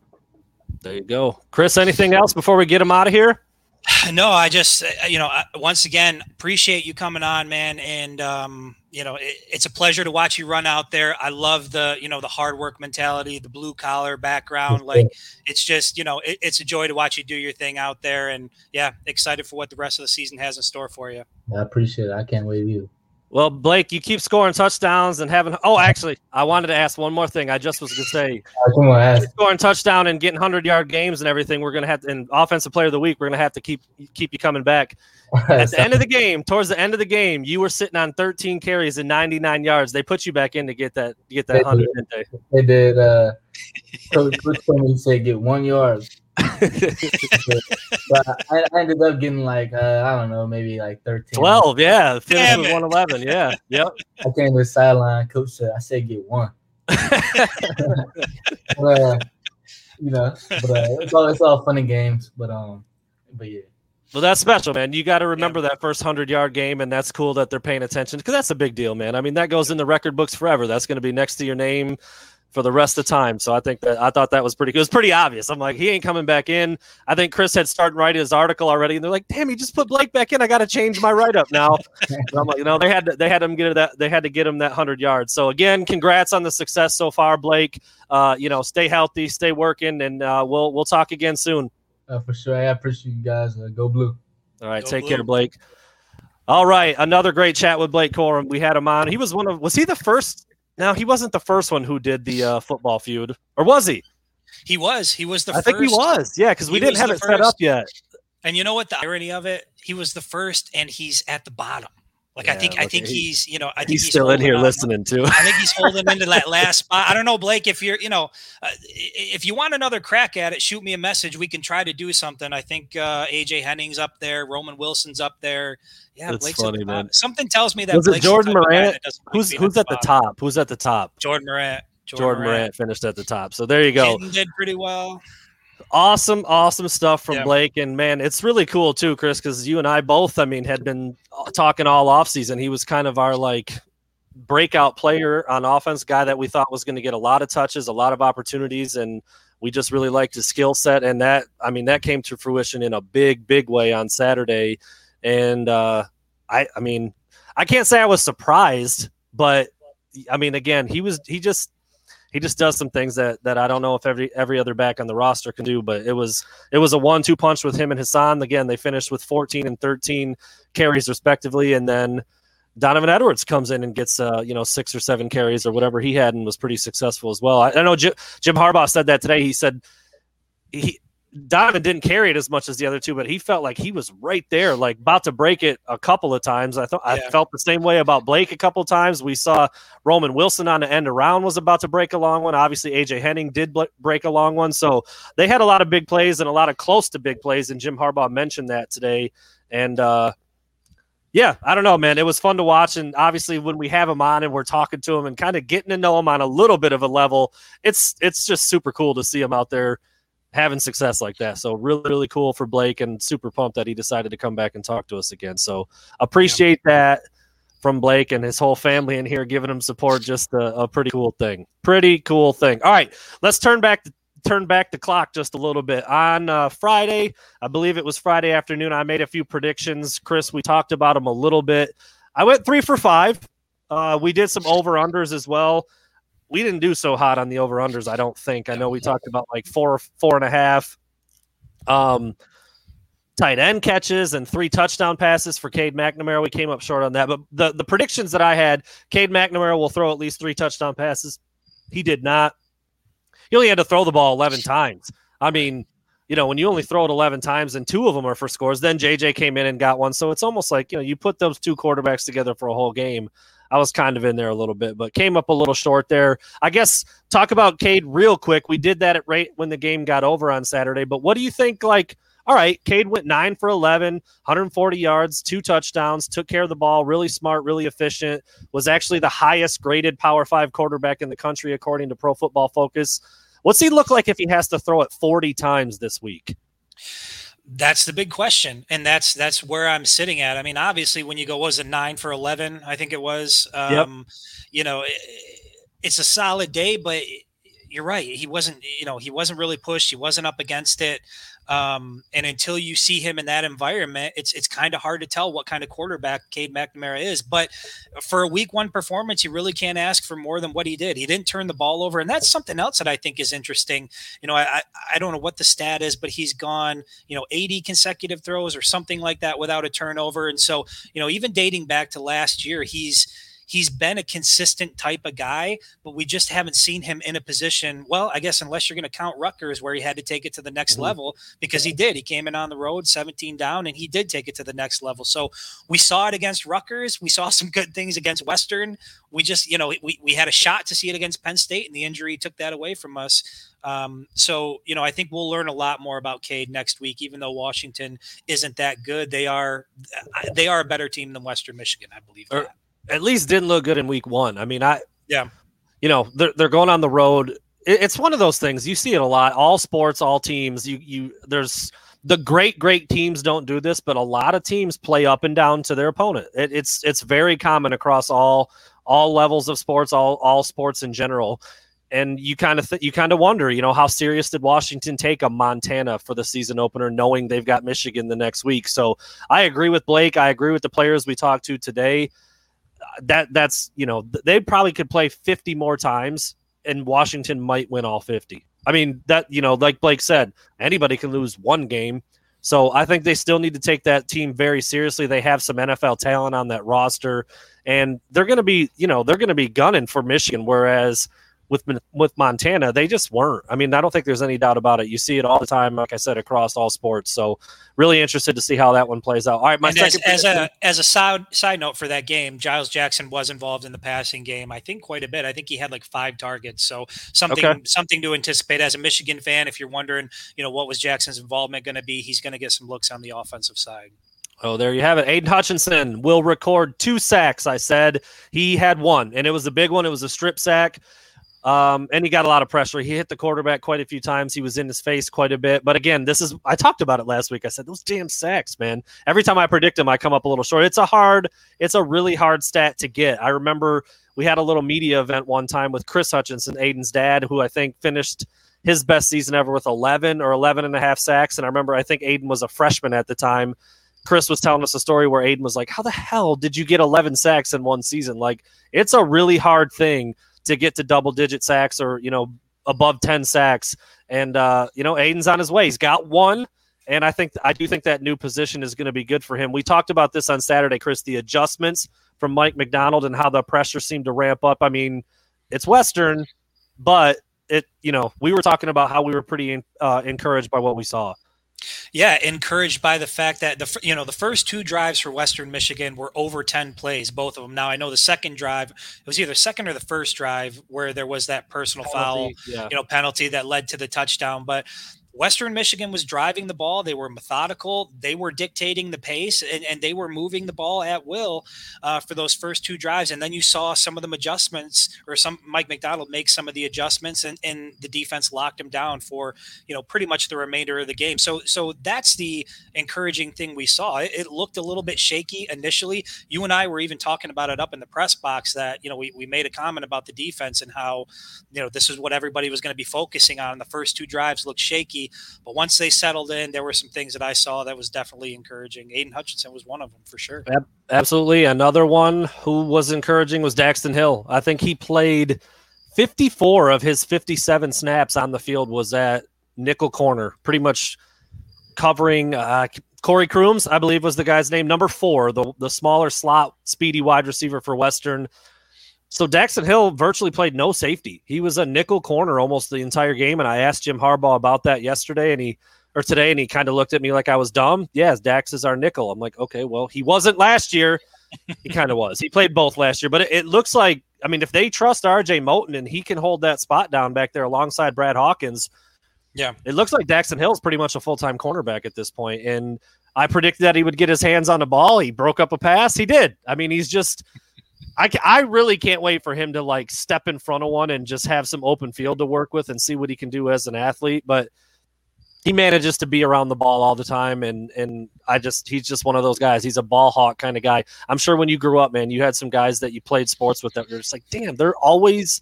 There you go, Chris. Anything else before we get him out of here? No, I just uh, you know once again appreciate you coming on, man, and um, you know it, it's a pleasure to watch you run out there. I love the you know the hard work mentality, the blue collar background. Like it's just you know it, it's a joy to watch you do your thing out there, and yeah, excited for what the rest of the season has in store for you. I appreciate it. I can't wait either. Well, Blake, you keep scoring touchdowns and having. Oh, actually, I wanted to ask one more thing. I just was going to say, scoring touchdown and getting hundred yard games and everything. We're going to have to, in offensive player of the week, we're going to have to keep keep you coming back. At the end of the game, towards the end of the game, you were sitting on 13 carries and 99 yards. They put you back in to get that to get that hundred, didn't they? They did. Uh, Coach he said get one yard but I, I, ended up getting like uh, I don't know, maybe like thirteen. Twelve, yeah. Finish with one eleven, yeah. Yep. I came to the sideline. Coach said, "I said get one." but, uh, you know, but uh, it's all it's all fun and games. But um, but yeah. Well, that's special, man. You got to remember yeah. that first hundred yard game, and that's cool that they're paying attention because that's a big deal, man. I mean, that goes in the record books forever. That's going to be next to your name for the rest of the time. So I think that I thought that was pretty. It was pretty obvious. I'm like, he ain't coming back in. I think Chris had started writing his article already, and they're like, damn, he just put Blake back in. I got to change my write up now. I'm like, you know, they had to, they had him get that. They had to get him that hundred yards. So again, congrats on the success so far, Blake. Uh, you know, stay healthy, stay working, and uh, we'll we'll talk again soon. Uh, for sure, I appreciate you guys. Uh, go blue. All right, go take blue. care, Blake. All right, another great chat with Blake Corum. We had him on. He was one of was he the first now he wasn't the first one who did the uh, football feud, or was he? He was. He was the. I first. think he was. Yeah, because we didn't have it first. set up yet. And you know what? The irony of it, he was the first, and he's at the bottom. Like yeah, I think I think he, he's you know I think he's, he's still in here on. listening too. I think he's holding into that last spot. I don't know, Blake. If you're you know uh, if you want another crack at it, shoot me a message. We can try to do something. I think uh, AJ Henning's up there, Roman Wilson's up there. Yeah, That's Blake's funny, man. Something tells me that was Blake's it Jordan Morant. Who's who's at the top? Who's at the top? Jordan Morant. Jordan, Jordan Morant. Morant finished at the top. So there you go. did pretty well awesome, awesome stuff from yeah. Blake. And man, it's really cool too, Chris, because you and I both, I mean, had been talking all off season. He was kind of our like breakout player on offense, guy that we thought was going to get a lot of touches, a lot of opportunities, and we just really liked his skill set. And that, I mean, that came to fruition in a big, big way on Saturday. And uh, I, I mean, I can't say I was surprised, but I mean, again, he was, he just he just does some things that that I don't know if every every other back on the roster can do. But it was it was a one-two punch with him and Hassan. Again, they finished with 14 and 13 carries respectively, and then Donovan Edwards comes in and gets uh, you know six or seven carries or whatever he had and was pretty successful as well. I, I know Jim, Jim Harbaugh said that today. He said he Donovan didn't carry it as much as the other two, but he felt like he was right there, like about to break it a couple of times. I thought yeah. I felt the same way about Blake a couple of times. We saw Roman Wilson on the end around was about to break a long one. Obviously, AJ Henning did break a long one, so they had a lot of big plays and a lot of close to big plays. And Jim Harbaugh mentioned that today. And uh, yeah, I don't know, man. It was fun to watch, and obviously, when we have him on and we're talking to him and kind of getting to know him on a little bit of a level, it's it's just super cool to see him out there having success like that. So really, really cool for Blake and super pumped that he decided to come back and talk to us again. So appreciate yeah. that from Blake and his whole family in here giving him support. Just a, a, pretty cool thing. Pretty cool thing. All right, let's turn back to turn back the clock just a little bit. On uh, Friday, I believe it was Friday afternoon, I made a few predictions. Chris, we talked about them a little bit. I went three for five. Uh, we did some over unders as well we didn't do so hot on the over unders. I don't think. I know we talked about like four, four and a half, um, tight end catches and three touchdown passes for Cade McNamara. We came up short on that, but the the predictions that I had, Cade McNamara will throw at least three touchdown passes. He did not. He only had to throw the ball eleven times. I mean, you know, when you only throw it 11 times and two of them are for scores, then JJ came in and got one. So it's almost like, you know, you put those two quarterbacks together for a whole game. I was kind of in there a little bit, but came up a little short there. I guess talk about Cade real quick. We did that at rate when the game got over on Saturday, but what do you think? Like, all right, Cade went nine for 11, 140 yards, two touchdowns, took care of the ball, really smart, really efficient, was actually the highest graded Power Five quarterback in the country, according to Pro Football Focus. What's he look like if he has to throw it 40 times this week? That's the big question, and that's that's where I'm sitting at. I mean, obviously, when you go, was it nine for eleven? I think it was. Um, yep. You know, it, it's a solid day, but you're right. He wasn't. You know, he wasn't really pushed. He wasn't up against it. Um, and until you see him in that environment, it's it's kind of hard to tell what kind of quarterback Cade McNamara is. But for a week one performance, you really can't ask for more than what he did. He didn't turn the ball over, and that's something else that I think is interesting. You know, I I don't know what the stat is, but he's gone you know 80 consecutive throws or something like that without a turnover. And so you know, even dating back to last year, he's he's been a consistent type of guy, but we just haven't seen him in a position. Well, I guess unless you're going to count Rutgers, where he had to take it to the next mm-hmm. level, because he did. He came in on the road, 17 down, and he did take it to the next level. So we saw it against Rutgers. We saw some good things against Western. We just, you know, we, we had a shot to see it against Penn State, and the injury took that away from us. Um, so, you know, I think we'll learn a lot more about Cade next week, even though Washington isn't that good. They are, they are a better team than Western Michigan, I believe. Or, at least didn't look good in week one. I mean, I yeah, you know, they're they're going on the road. It, it's one of those things you see it a lot. All sports, all teams. You you there's the great great teams don't do this, but a lot of teams play up and down to their opponent. It, it's it's very common across all all levels of sports, all all sports in general. And you kind of th- you kind of wonder, you know, how serious did Washington take a Montana for the season opener, knowing they've got Michigan the next week? So I agree with Blake. I agree with the players we talked to today that that's you know they probably could play 50 more times and Washington might win all 50. I mean that you know like Blake said anybody can lose one game. So I think they still need to take that team very seriously. They have some NFL talent on that roster and they're going to be, you know, they're going to be gunning for Michigan whereas with with Montana, they just weren't. I mean, I don't think there's any doubt about it. You see it all the time, like I said, across all sports. So, really interested to see how that one plays out. All right, my and second as, as, a as a side side note for that game, Giles Jackson was involved in the passing game. I think quite a bit. I think he had like five targets. So something okay. something to anticipate as a Michigan fan. If you're wondering, you know, what was Jackson's involvement going to be, he's going to get some looks on the offensive side. Oh, there you have it. Aidan Hutchinson will record two sacks. I said he had one, and it was a big one. It was a strip sack. Um, and he got a lot of pressure. He hit the quarterback quite a few times. He was in his face quite a bit. But again, this is I talked about it last week. I said those damn sacks, man. Every time I predict them, I come up a little short. It's a hard, it's a really hard stat to get. I remember we had a little media event one time with Chris Hutchinson, Aidan's dad, who I think finished his best season ever with 11 or 11 and a half sacks. And I remember I think Aidan was a freshman at the time. Chris was telling us a story where Aidan was like, How the hell did you get 11 sacks in one season? Like, it's a really hard thing to get to double digit sacks or, you know, above 10 sacks. And, uh, you know, Aidan's on his way. He's got one. And I think, I do think that new position is going to be good for him. We talked about this on Saturday, Chris, the adjustments from Mike Macdonald and how the pressure seemed to ramp up. I mean, it's Western, but it, you know, we were talking about how we were pretty uh, encouraged by what we saw. Yeah, encouraged by the fact that the you know the first two drives for Western Michigan were over ten plays, both of them. Now I know the second drive it was either second or the first drive where there was that personal penalty, foul, yeah. you know, penalty that led to the touchdown. But Western Michigan was driving the ball. They were methodical. They were dictating the pace, and, and they were moving the ball at will uh, for those first two drives. And then you saw some of them adjustments, or some Mike Macdonald make some of the adjustments, and, and the defense locked him down for you know pretty much the remainder of the game. So so that's the encouraging thing we saw. It, it looked a little bit shaky initially. You and I were even talking about it up in the press box that you know we, we made a comment about the defense and how you know this is what everybody was going to be focusing on. The first two drives looked shaky but once they settled in, there were some things that I saw that was definitely encouraging. Aidan Hutchinson was one of them for sure. Absolutely. Another one who was encouraging was Daxton Hill. I think he played 54 of his 57 snaps on the field was at nickel corner, pretty much covering uh, Corey Crooms, I believe was the guy's name, number four, the, the smaller slot, speedy wide receiver for Western. So Daxton Hill virtually played no safety. He was a nickel corner almost the entire game. And I asked Jim Harbaugh about that yesterday and he or today, and he kind of looked at me like I was dumb. Yes, Dax is our nickel. I'm like, okay, well, he wasn't last year. he kind of was. He played both last year, but it, it, looks like I mean, if they trust RJ Moten and he can hold that spot down back there alongside Brad Hawkins, yeah, it looks like Daxton Hill is pretty much a full time cornerback at this point. And I predicted that he would get his hands on the ball. He broke up a pass. He did. I mean, he's just I, I really can't wait for him to like step in front of one and just have some open field to work with and see what he can do as an athlete. But he manages to be around the ball all the time, and and I just he's just one of those guys. He's a ball hawk kind of guy. I'm sure when you grew up, man, you had some guys that you played sports with that you're just like, damn, they're always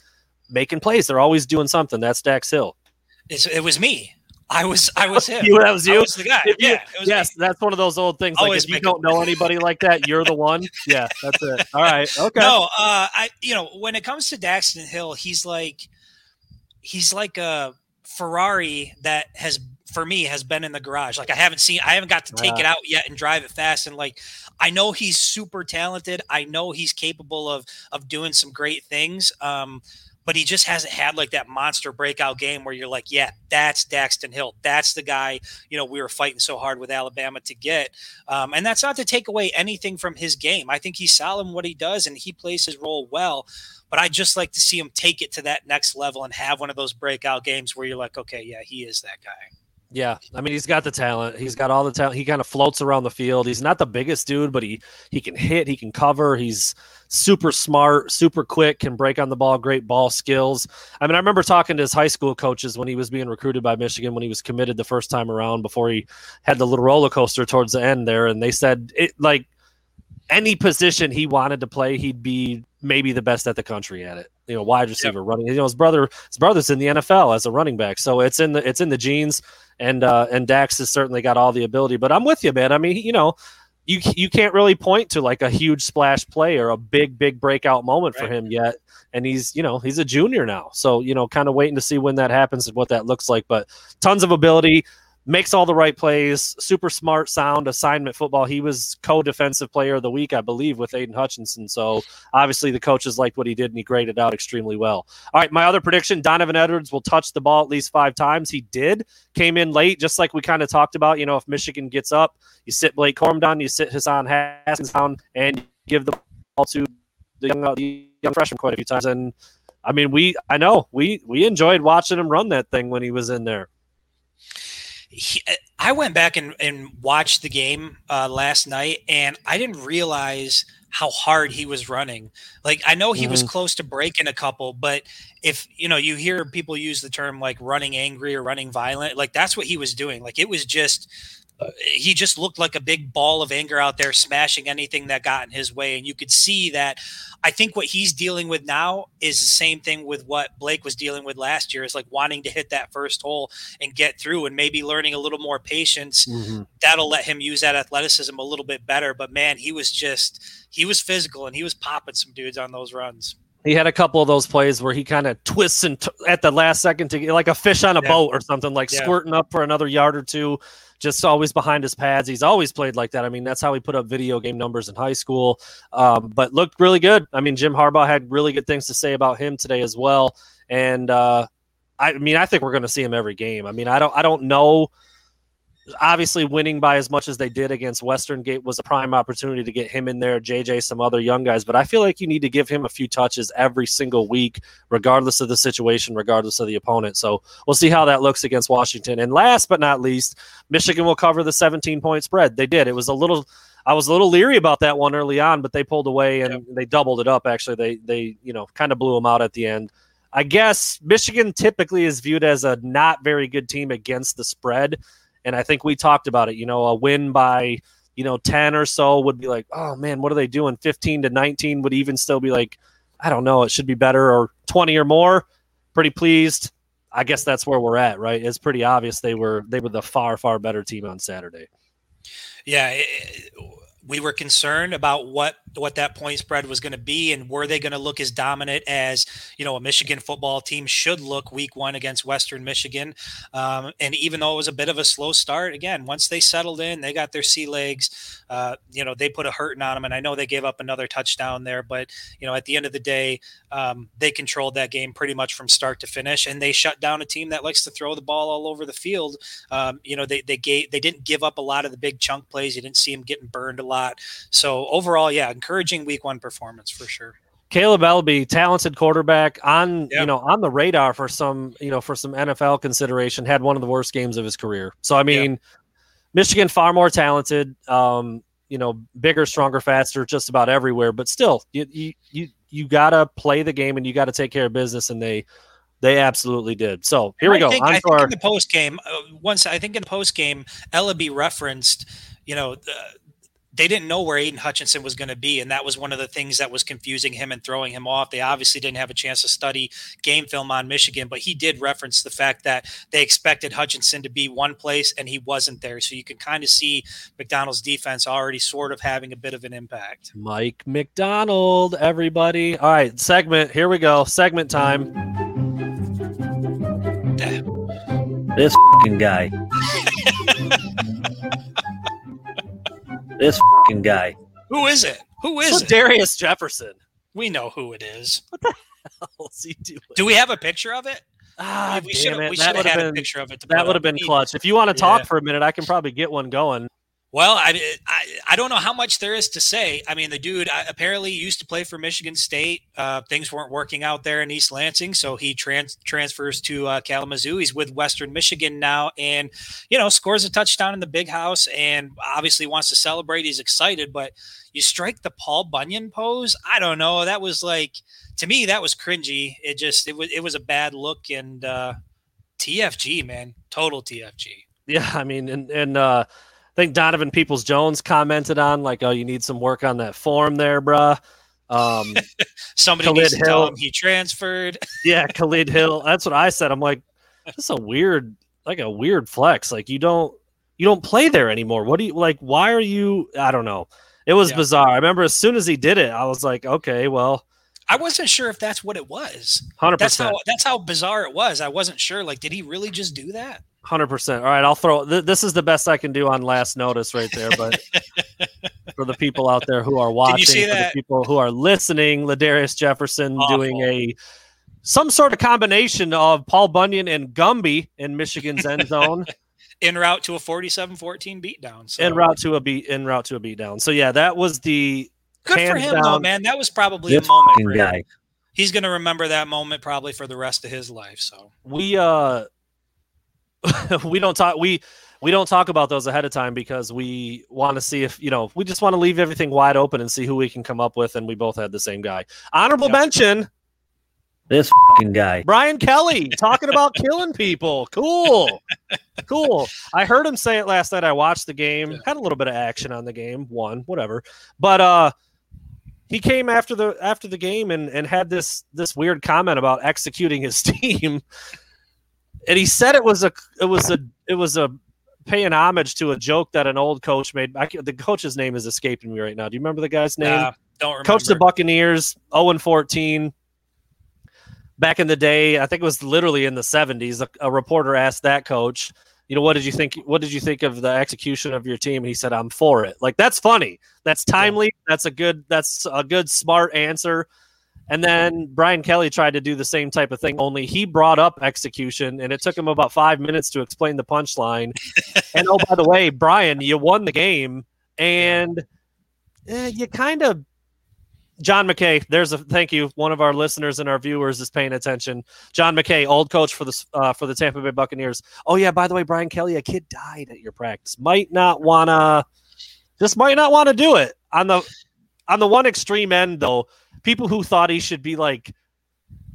making plays. They're always doing something. That's Dax Hill. It's, it was me. I was I was him. you, that was you. I was the guy. Yeah. yes, me. that's one of those old things. Like Always if you don't know anybody like that, you're the one. Yeah, that's it. All right. Okay. No, uh, I you know when it comes to Daxton Hill, he's like he's like a Ferrari that has for me has been in the garage. Like I haven't seen I haven't got to take it out yet and drive it fast and like I know he's super talented. I know he's capable of of doing some great things. Um but he just hasn't had like that monster breakout game where you're like, yeah, that's Daxton Hill. That's the guy, you know, we were fighting so hard with Alabama to get. Um, and that's not to take away anything from his game. I think he's solid in what he does and he plays his role well. But I just like to see him take it to that next level and have one of those breakout games where you're like, okay, yeah, he is that guy. Yeah, I mean he's got the talent. He's got all the talent. He kind of floats around the field. He's not the biggest dude, but he he can hit, he can cover. He's super smart, super quick, can break on the ball, great ball skills. I mean, I remember talking to his high school coaches when he was being recruited by Michigan when he was committed the first time around before he had the little roller coaster towards the end there and they said it like any position he wanted to play, he'd be maybe the best at the country at it. You know, wide receiver, yep. running. You know, his brother, his brother's in the NFL as a running back, so it's in the it's in the genes and uh, and Dax has certainly got all the ability. But I'm with you, man. I mean, you know, you you can't really point to like a huge splash play or a big big breakout moment right. for him yet. And he's you know he's a junior now, so you know kind of waiting to see when that happens and what that looks like. But tons of ability. Makes all the right plays, super smart, sound assignment football. He was co-defensive player of the week, I believe, with Aidan Hutchinson. So obviously the coaches liked what he did and he graded out extremely well. All right, my other prediction: Donovan Edwards will touch the ball at least five times. He did. Came in late, just like we kind of talked about. You know, if Michigan gets up, you sit Blake Corum down, you sit Hassan Haskins down, and give the ball to the young, uh, the young freshman quite a few times. And I mean, we I know we we enjoyed watching him run that thing when he was in there he, I went back and, and watched the game uh, last night, and I didn't realize how hard he was running. Like I know he mm-hmm. was close to breaking a couple, but if you know you hear people use the term like running angry or running violent, like that's what he was doing. Like it was just he just looked like a big ball of anger out there, smashing anything that got in his way. And you could see that. I think what he's dealing with now is the same thing with what Blake was dealing with last year. Is like wanting to hit that first hole and get through, and maybe learning a little more patience. Mm-hmm. That'll let him use that athleticism a little bit better. But man, he was just he was physical and he was popping some dudes on those runs. He had a couple of those plays where he kind of twists and t- at the last second to get like a fish on a yeah. boat or something, like yeah. squirting up for another yard or two just always behind his pads. He's always played like that. I mean, that's how he put up video game numbers in high school. Um, but looked really good. I mean, Jim Harbaugh had really good things to say about him today as well. And uh, I mean, I think we're going to see him every game. I mean, I don't, I don't know obviously winning by as much as they did against Western Gate was a prime opportunity to get him in there, JJ, some other young guys. But I feel like you need to give him a few touches every single week, regardless of the situation, regardless of the opponent. So we'll see how that looks against Washington. And last but not least, Michigan will cover the 17 point spread. They did. It was a little. I was a little leery about that one early on, but they pulled away and yep. they doubled it up. Actually, they they you know kind of blew them out at the end. I guess Michigan typically is viewed as a not very good team against the spread. And I think we talked about it. You know, a win by you know 10 or so would be like, oh man, what are they doing? 15 to 19 would even still be like, I don't know, it should be better. Or 20 or more, pretty pleased. I guess that's where we're at, right? It's pretty obvious they were they were the far far better team on Saturday. Yeah, it, we were concerned about what what that point spread was going to be and were they going to look as dominant as you know a Michigan football team should look week one against Western Michigan. Um, and even though it was a bit of a slow start, again once they settled in, they got their sea legs. Uh, you know they put a hurting on them, and I know they gave up another touchdown there, but you know at the end of the day, um, they controlled that game pretty much from start to finish, and they shut down a team that likes to throw the ball all over the field. Um, you know they they gave they didn't give up a lot of the big chunk plays. You didn't see them getting burned a lot. So overall, yeah, encouraging week one performance for sure. Kaleb Eleby, talented quarterback on yep. you know on the radar for some you know for some NFL consideration, had one of the worst games of his career. So I mean, yep. Michigan far more talented, um, you know, bigger, stronger, faster, just about everywhere. But still, you you you, you gotta play the game and you got to take care of business, and they they absolutely did. So here we go. Think, I think our... in the post game, uh, once I think in the post game, Eleby referenced, you know, they didn't know where Aidan Hutchinson was going to be, and that was one of the things that was confusing him and throwing him off. They obviously didn't have a chance to study game film on Michigan, but he did reference the fact that they expected Hutchinson to be one place and he wasn't there. So you can kind of see Macdonald's defense already sort of having a bit of an impact. Mike Macdonald, everybody. All right, segment. Here we go. Segment time. This guy. This fucking guy. Who is it? Who is it? Darius Jefferson. We know who it is. What the hell is he doing? Do we have a picture of it? Ah, we should have had been, a picture of it. that would have been clutch. If you want to talk yeah. for a minute, I can probably get one going. Well, I, I, I don't know how much there is to say. I mean, the dude apparently used to play for Michigan State. Uh, things weren't working out there in East Lansing, so he trans- transfers to uh, Kalamazoo. He's with Western Michigan now, and you know scores a touchdown in the big house, and obviously wants to celebrate. He's excited, but you strike the Paul Bunyan pose. I don't know. That was like to me that was cringy. It just it was it was a bad look, and uh, TFG man, total TFG. Yeah, I mean, and and. uh think Donovan Peoples Jones commented on like, "Oh, you need some work on that form there, bruh." Um, Somebody Khalid needs to Hill. tell him he transferred. yeah, Khalid Hill. That's what I said. I'm like, this is a weird, like a weird flex. Like you don't, you don't play there anymore. What do you like? Why are you? I don't know. It was yeah. bizarre. I remember as soon as he did it, I was like, okay, well. I wasn't sure if that's what it was. Hundred percent. That's how that's how bizarre it was. I wasn't sure. Like, did he really just do that? Hundred percent. All right, I'll throw. Th- this is the best I can do on last notice, right there. But for the people out there who are watching, for the people who are listening, Ladarius Jefferson Awful. doing a some sort of combination of Paul Bunyan and Gumby in Michigan's end zone. in route to a 47-14 beatdown. So. En route to a beat en route to a beatdown. So yeah, that was the good for him down. though, man. That was probably this a moment guy. He's gonna remember that moment probably for the rest of his life. So we uh we don't talk we we don't talk about those ahead of time because we want to see if you know we just want to leave everything wide open and see who we can come up with and we both had the same guy. Honorable yep. mention. This fucking guy. Brian kelly talking about killing people. Cool. Cool. I heard him say it last night. I watched the game had a little bit of action on the game one whatever. But uh he came after the after the game and and had this this weird comment about executing his team and he said it was a it was a it was a paying homage to a joke that an old coach made. I, the coach's name is escaping me right now. Do you remember the guy's name? Uh, don't remember. Coach the Buccaneers, 0 and 14. Back in the day, I think it was literally in the 70s. A, a, reporter asked that coach, you know, what did you think? What did you think of the execution of your team? he said, "I'm for it." Like that's funny. That's timely. That's a good. That's a good smart answer. And then Brian Kelly tried to do the same type of thing, only he brought up execution, and it took him about five minutes to explain the punchline. and oh, by the way, Brian, you won the game, and eh, you kind of. John McKay, there's a thank you. One of our listeners and our viewers is paying attention. John McKay, old coach for the uh, for the Tampa Bay Buccaneers. Oh yeah, by the way, Brian Kelly, a kid died at your practice. Might not wanna, just might not want to do it on the on the one extreme end though people who thought he should be like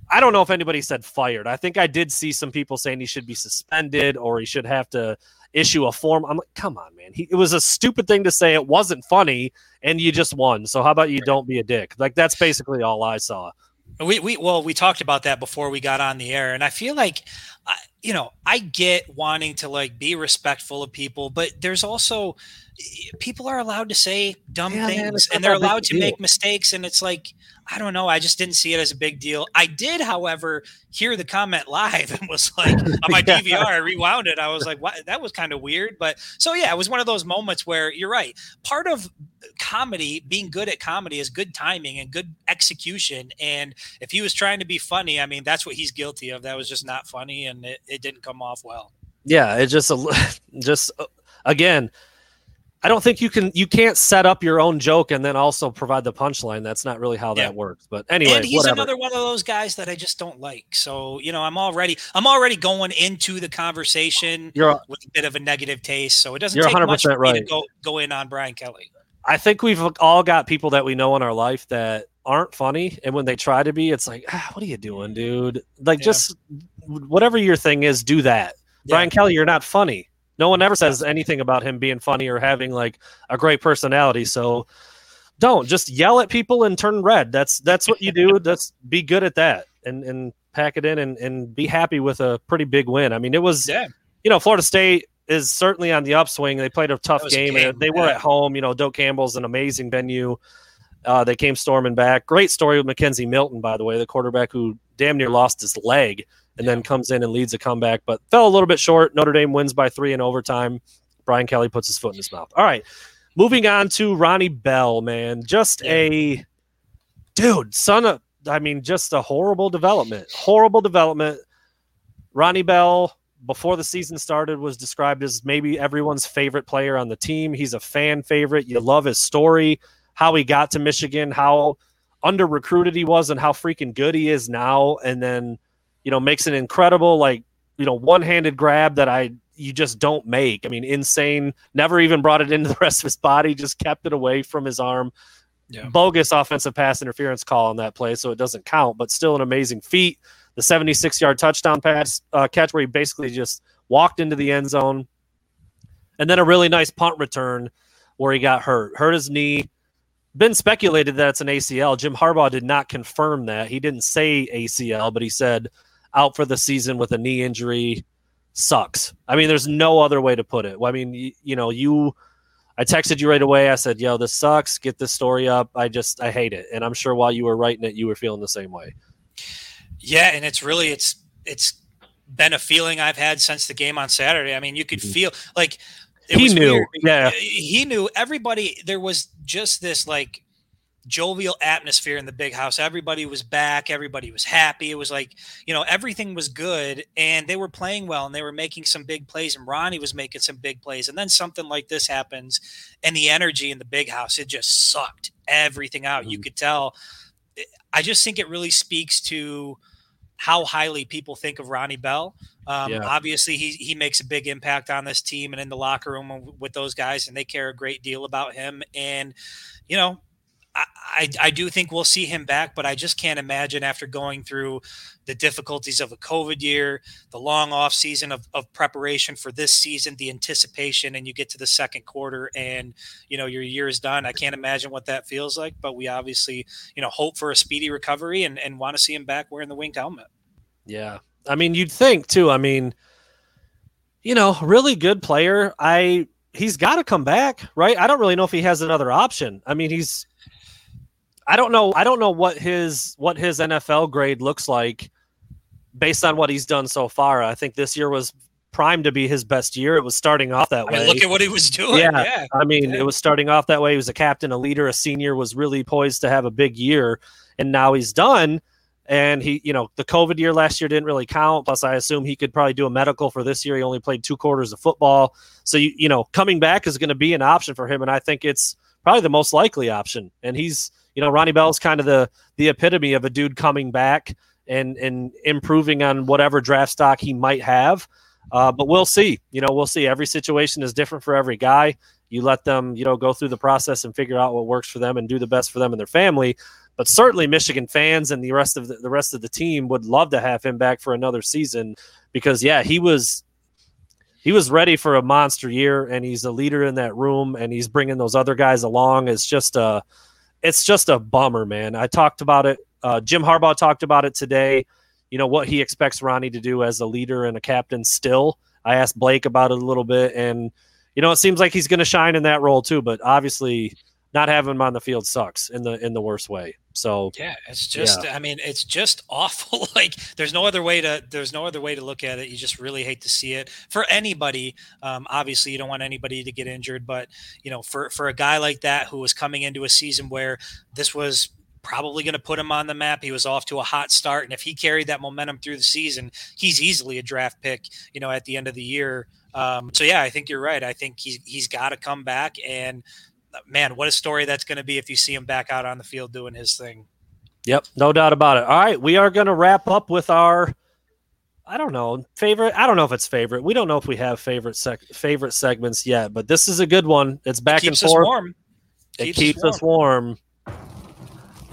I don't know if anybody said fired. I think I did see some people saying he should be suspended or he should have to issue a form. I'm like, come on, man. He, it was a stupid thing to say. It wasn't funny, and you just won. So how about you don't be a dick? Like that's basically all I saw. We we well we talked about that before we got on the air, and I feel like, you know, I get wanting to like be respectful of people, but there's also eh, people are allowed to say dumb yeah, things man, and they're allowed to deal. make mistakes and it's like i don't know i just didn't see it as a big deal. I did however hear the comment live and was like on my dvr i rewound it i was like what that was kind of weird but so yeah it was one of those moments where you're right. Part of comedy being good at comedy is good timing and good execution and if he was trying to be funny i mean that's what he's guilty of that was just not funny and it, it didn't come off well yeah it just a just uh, again I don't think you can you can't set up your own joke and then also provide the punchline. That's not really how yeah. that works. But anyway, and he's whatever. another one of those guys that I just don't like. So you know, I'm already I'm already going into the conversation You're, with a bit of a negative taste. So it doesn't take much for right. me to go go in on Brian Kelly. I think we've all got people that we know in our life that aren't funny, and when they try to be, it's like, ah, what are you doing, dude? Like, yeah. just whatever your thing is, do that. Yeah. Brian Kelly, you're not funny. No one ever says anything about him being funny or having like a great personality. So don't just yell at people and turn red. That's that's what you do. That's be good at that and and pack it in and and be happy with a pretty big win. I mean, it was yeah. you know Florida State is certainly on the upswing. They played a tough game, game, and they were at home. You know, Doak Campbell's an amazing venue. Uh, they came storming back. Great story with McKenzie Milton, by the way, the quarterback who damn near lost his leg and yeah. then comes in and leads a comeback, but fell a little bit short. Notre Dame wins by three in overtime. Brian Kelly puts his foot in his mouth. All right. Moving on to Ronnie Bell, man. Just a dude, son of, I mean, just a horrible development. Horrible development. Ronnie Bell, before the season started, was described as maybe everyone's favorite player on the team. He's a fan favorite. You love his story, how he got to Michigan, how under recruited he was, and how freaking good he is now. And then you know, makes an incredible like you know one-handed grab that I you just don't make. I mean, insane. Never even brought it into the rest of his body. Just kept it away from his arm. Yeah. Bogus offensive pass interference call on that play, so it doesn't count. But still, an amazing feat. The 76-yard touchdown pass uh, catch where he basically just walked into the end zone, and then a really nice punt return where he got hurt, hurt his knee. Been speculated that it's an ACL. Jim Harbaugh did not confirm that. He didn't say ACL, but he said out for the season with a knee injury sucks. I mean, there's no other way to put it. I mean, you, you know, you, I texted you right away. I said, yo, this sucks. Get this story up. I just, I hate it. And I'm sure while you were writing it, you were feeling the same way. Yeah. And it's really, it's, it's been a feeling I've had since the game on Saturday. I mean, you could Mhm. feel like He knew, weird. yeah. he knew everybody. There was just this like jovial atmosphere in the big house. Everybody was back. Everybody was happy. It was like, you know, everything was good and they were playing well and they were making some big plays and Ronnie was making some big plays. And then something like this happens and the energy in the big house, it just sucked everything out. You Mhm. could tell. I just think it really speaks to how highly people think of Ronnie Bell. Um, Yeah. Obviously, he he makes a big impact on this team and in the locker room with those guys, and they care a great deal about him. And you know, I, I do think we'll see him back, but I just can't imagine after going through the difficulties of a COVID year, the long off season of, of preparation for this season, the anticipation, and you get to the second quarter and you know your year is done. I can't imagine what that feels like, but we obviously you know hope for a speedy recovery and, and want to see him back wearing the winged helmet. Yeah. I mean, you'd think too. I mean, you know, really good player. I he's got to come back, right? I don't really know if he has another option. I mean, he's I don't know. I don't know what his what his NFL grade looks like based on what he's done so far. I think this year was primed to be his best year. It was starting off that I way. mean, look at what he was doing. Yeah. Yeah. I mean, Yeah. it was starting off that way. He was a captain, a leader, a senior, was really poised to have a big year, and now he's done. And he, you know, the COVID year last year didn't really count. Plus, I assume he could probably do a medical for this year. He only played two quarters of football, so you, you know, coming back is going to be an option for him, and I think it's probably the most likely option. And he's, you know, Ronnie Bell's kind of the the epitome of a dude coming back and and improving on whatever draft stock he might have. Uh, but we'll see. You know, we'll see. Every situation is different for every guy. You let them, you know, go through the process and figure out what works for them and do the best for them and their family. But certainly, Michigan fans and the rest of the, the rest of the team would love to have him back for another season because, yeah, he was he was ready for a monster year, and he's a leader in that room, and he's bringing those other guys along. It's just a it's just a bummer, man. I talked about it. Uh, Jim Harbaugh talked about it today. You know what he expects Ronnie to do as a leader and a captain. Still, I asked Blake about it a little bit, and you know it seems like he's going to shine in that role too. But obviously, not having him on the field sucks in the in the worst way. So Yeah, it's just I mean, it's just awful. like there's no other way to there's no other way to look at it. You just really hate to see it for anybody. Um, obviously you don't want anybody to get injured, but you know, for for a guy like that who was coming into a season where this was probably going to put him on the map. He was off to a hot start and if he carried that momentum through the season, he's easily a draft pick, you know, at the end of the year. Um, so yeah, I think you're right. I think he's he's got to come back and man, what a story that's going to be if you see him back out on the field doing his thing. Yep, no doubt about it. All right, we are going to wrap up with our I don't know, favorite. I don't know if it's favorite. We don't know if we have favorite sec- favorite segments yet, but this is a good one. It's back keeps and us forth. warm. It keeps, us warm.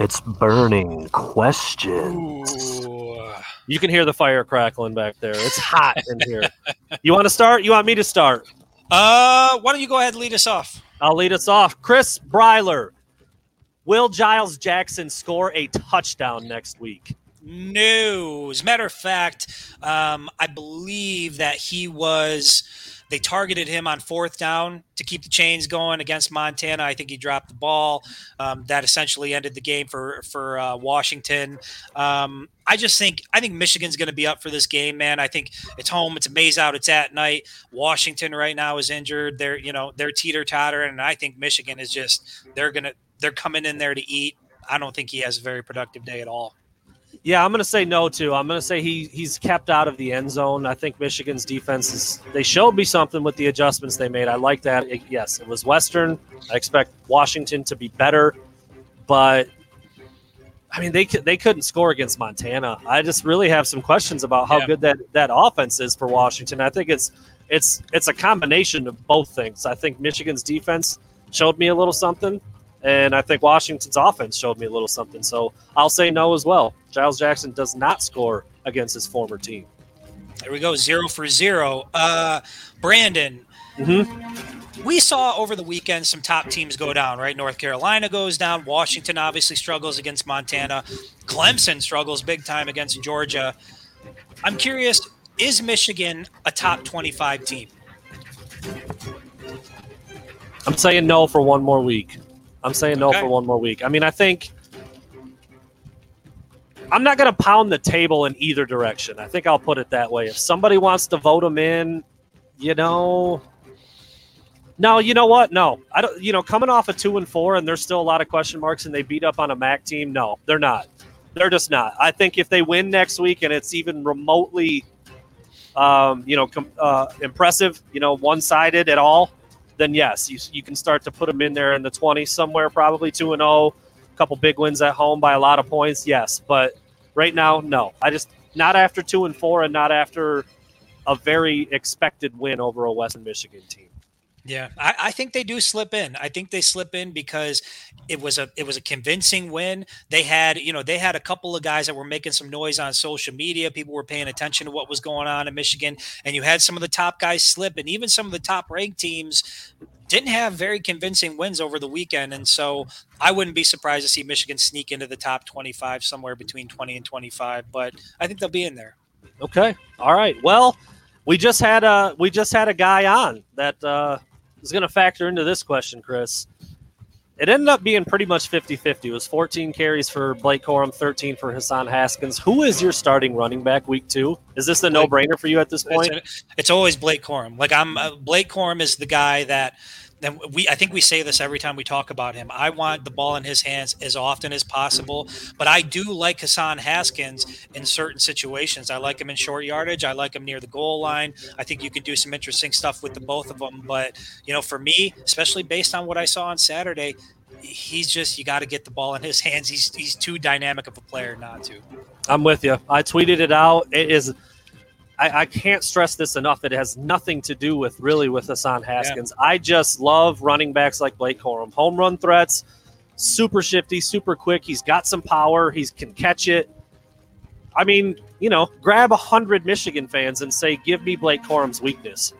It's burning questions. Ooh. You can hear the fire crackling back there. It's hot in here. You want to start? You want me to start? Uh, why don't you go ahead and lead us off? I'll lead us off. Chris Breiler. Will Giles Jackson score a touchdown next week? No. As a matter of fact, um, I believe that he was. They targeted him on fourth down to keep the chains going against Montana. I think he dropped the ball. Um, that essentially ended the game for for uh, Washington. Um, I just think I think Michigan's going to be up for this game, man. I think it's home. It's a maize out. It's at night. Washington right now is injured. They're you know they're teeter tottering, and I think Michigan is just they're gonna they're coming in there to eat. I don't think he has a very productive day at all. Yeah, I'm going to say no too. I'm going to say he he's kept out of the end zone. I think Michigan's defense is they showed me something with the adjustments they made. I like that. It- yes, it was Western. I expect Washington to be better, but I mean they could- they couldn't score against Montana. I just really have some questions about how Yeah. good that that offense is for Washington. I think it's it's it's a combination of both things. I think Michigan's defense showed me a little something, and I think Washington's offense showed me a little something. So I'll say no as well. Giles Jackson does not score against his former team. There we go, zero for zero. Uh, Brandon, Mm-hmm. we saw over the weekend some top teams go down, right? North Carolina goes down. Washington obviously struggles against Montana. Clemson struggles big time against Georgia. I'm curious, is Michigan a top 25 team? I'm saying no for one more week. I'm saying no Okay. for one more week. I mean, I think I'm not going to pound the table in either direction. I think I'll put it that way. If somebody wants to vote him in, you know, no, you know what? No, I don't. You know, coming off a two and four, and there's still a lot of question marks, and they beat up on a MAC team. No, they're not. They're just not. I think if they win next week, and it's even remotely, um, you know, com- uh, impressive, you know, one sided at all, then yes, you, you can start to put them in there in the 20s somewhere, probably two and zero, a couple big wins at home by a lot of points. Yes, but right now, no. I just not after two and four, and not after a very expected win over a Western Michigan team. Yeah, I, I, think they do slip in. I think they slip in because it was a it was a convincing win. They had you know they had a couple of guys that were making some noise on social media. People were paying attention to what was going on in Michigan, and you had some of the top guys slip, and even some of the top ranked teams didn't have very convincing wins over the weekend. And so I wouldn't be surprised to see Michigan sneak into the top twenty five somewhere between twenty and twenty five. But I think they'll be in there. Okay, all right. Well, we just had a we just had a guy on that. Uh, is going to factor into this question, Chris. It ended up being pretty much 50 50. It was 14 carries for Blake Corum, 13 for Hassan Haskins. Who is your starting running back week two? Is this a no brainer for you at this point? It's, it's always Blake Corum. Like, I'm uh, Blake Corum is the guy that then we I think we say this every time we talk about him. I want the ball in his hands as often as possible, but I do like Hassan Haskins in certain situations. I like him in short yardage. I like him near the goal line. I think you can do some interesting stuff with the both of them. But you know, for me, especially based on what I saw on Saturday, he's just you got to get the ball in his hands. He's he's too dynamic of a player not to. I'm with you. I tweeted it out. It is I, I, can't stress this enough. It has nothing to do with really with Hassan Haskins. Yeah. I just love running backs like Blake Corum. Home run threats, super shifty, super quick. He's got some power. He can catch it. I mean, you know, grab a hundred Michigan fans and say, "Give me Blake Corum's weakness,"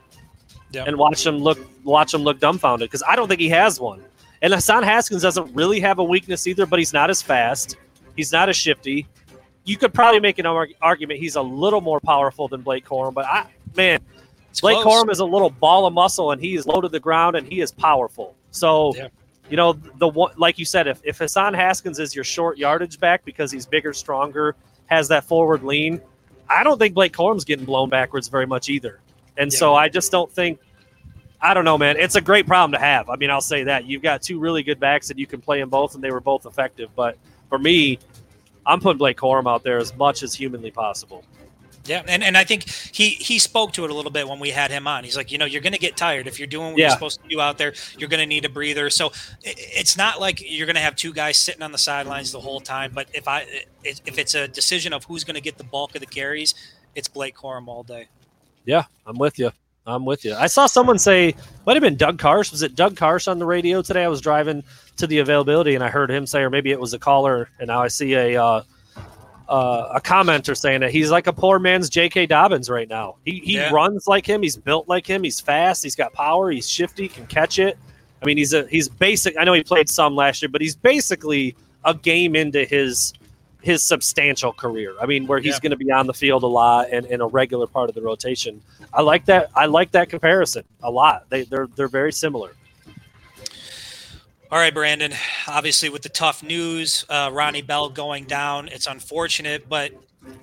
yeah. and watch them look watch them look dumbfounded because I don't think he has one. And Hassan Haskins doesn't really have a weakness either, but he's not as fast. He's not as shifty you could probably make an argument he's a little more powerful than Blake Corum, but I man, it's Blake close. Corum is a little ball of muscle and he is low to the ground and he is powerful. So, yeah. you know, the one like you said, if, if Hassan Haskins is your short yardage back because he's bigger, stronger, has that forward lean, I don't think Blake Corum's getting blown backwards very much either. And yeah. so I just don't think I don't know, man. It's a great problem to have. I mean, I'll say that. You've got two really good backs and you can play them both and they were both effective. But for me, I'm putting Blake Corum out there as much as humanly possible. Yeah, and, and I think he he spoke to it a little bit when we had him on. He's like, you know, you're going to get tired if you're doing what yeah. you're supposed to do out there. You're going to need a breather. So it's not like you're going to have two guys sitting on the sidelines the whole time. But if I if it's a decision of who's going to get the bulk of the carries, it's Blake Corum all day. Yeah, I'm with you. I'm with you. I saw someone say, might have been Doug Karsch. Was it Doug Karsch on the radio today? I was driving to the availability and I heard him say, or maybe it was a caller, and now I see a uh, uh, a commenter saying that he's like a poor man's J.K. Dobbins right now. He, he yeah. runs like him. He's built like him. He's fast. He's got power. He's shifty. Can catch it. I mean, he's a he's basic. I know he played some last year, but he's basically a game into his his substantial career. I mean, where he's yeah. going to be on the field a lot and, and a regular part of the rotation. I like that. I like that comparison a lot. They they're they're very similar. All right, Brandon. Obviously, with the tough news, uh, Ronnie Bell going down, it's unfortunate, but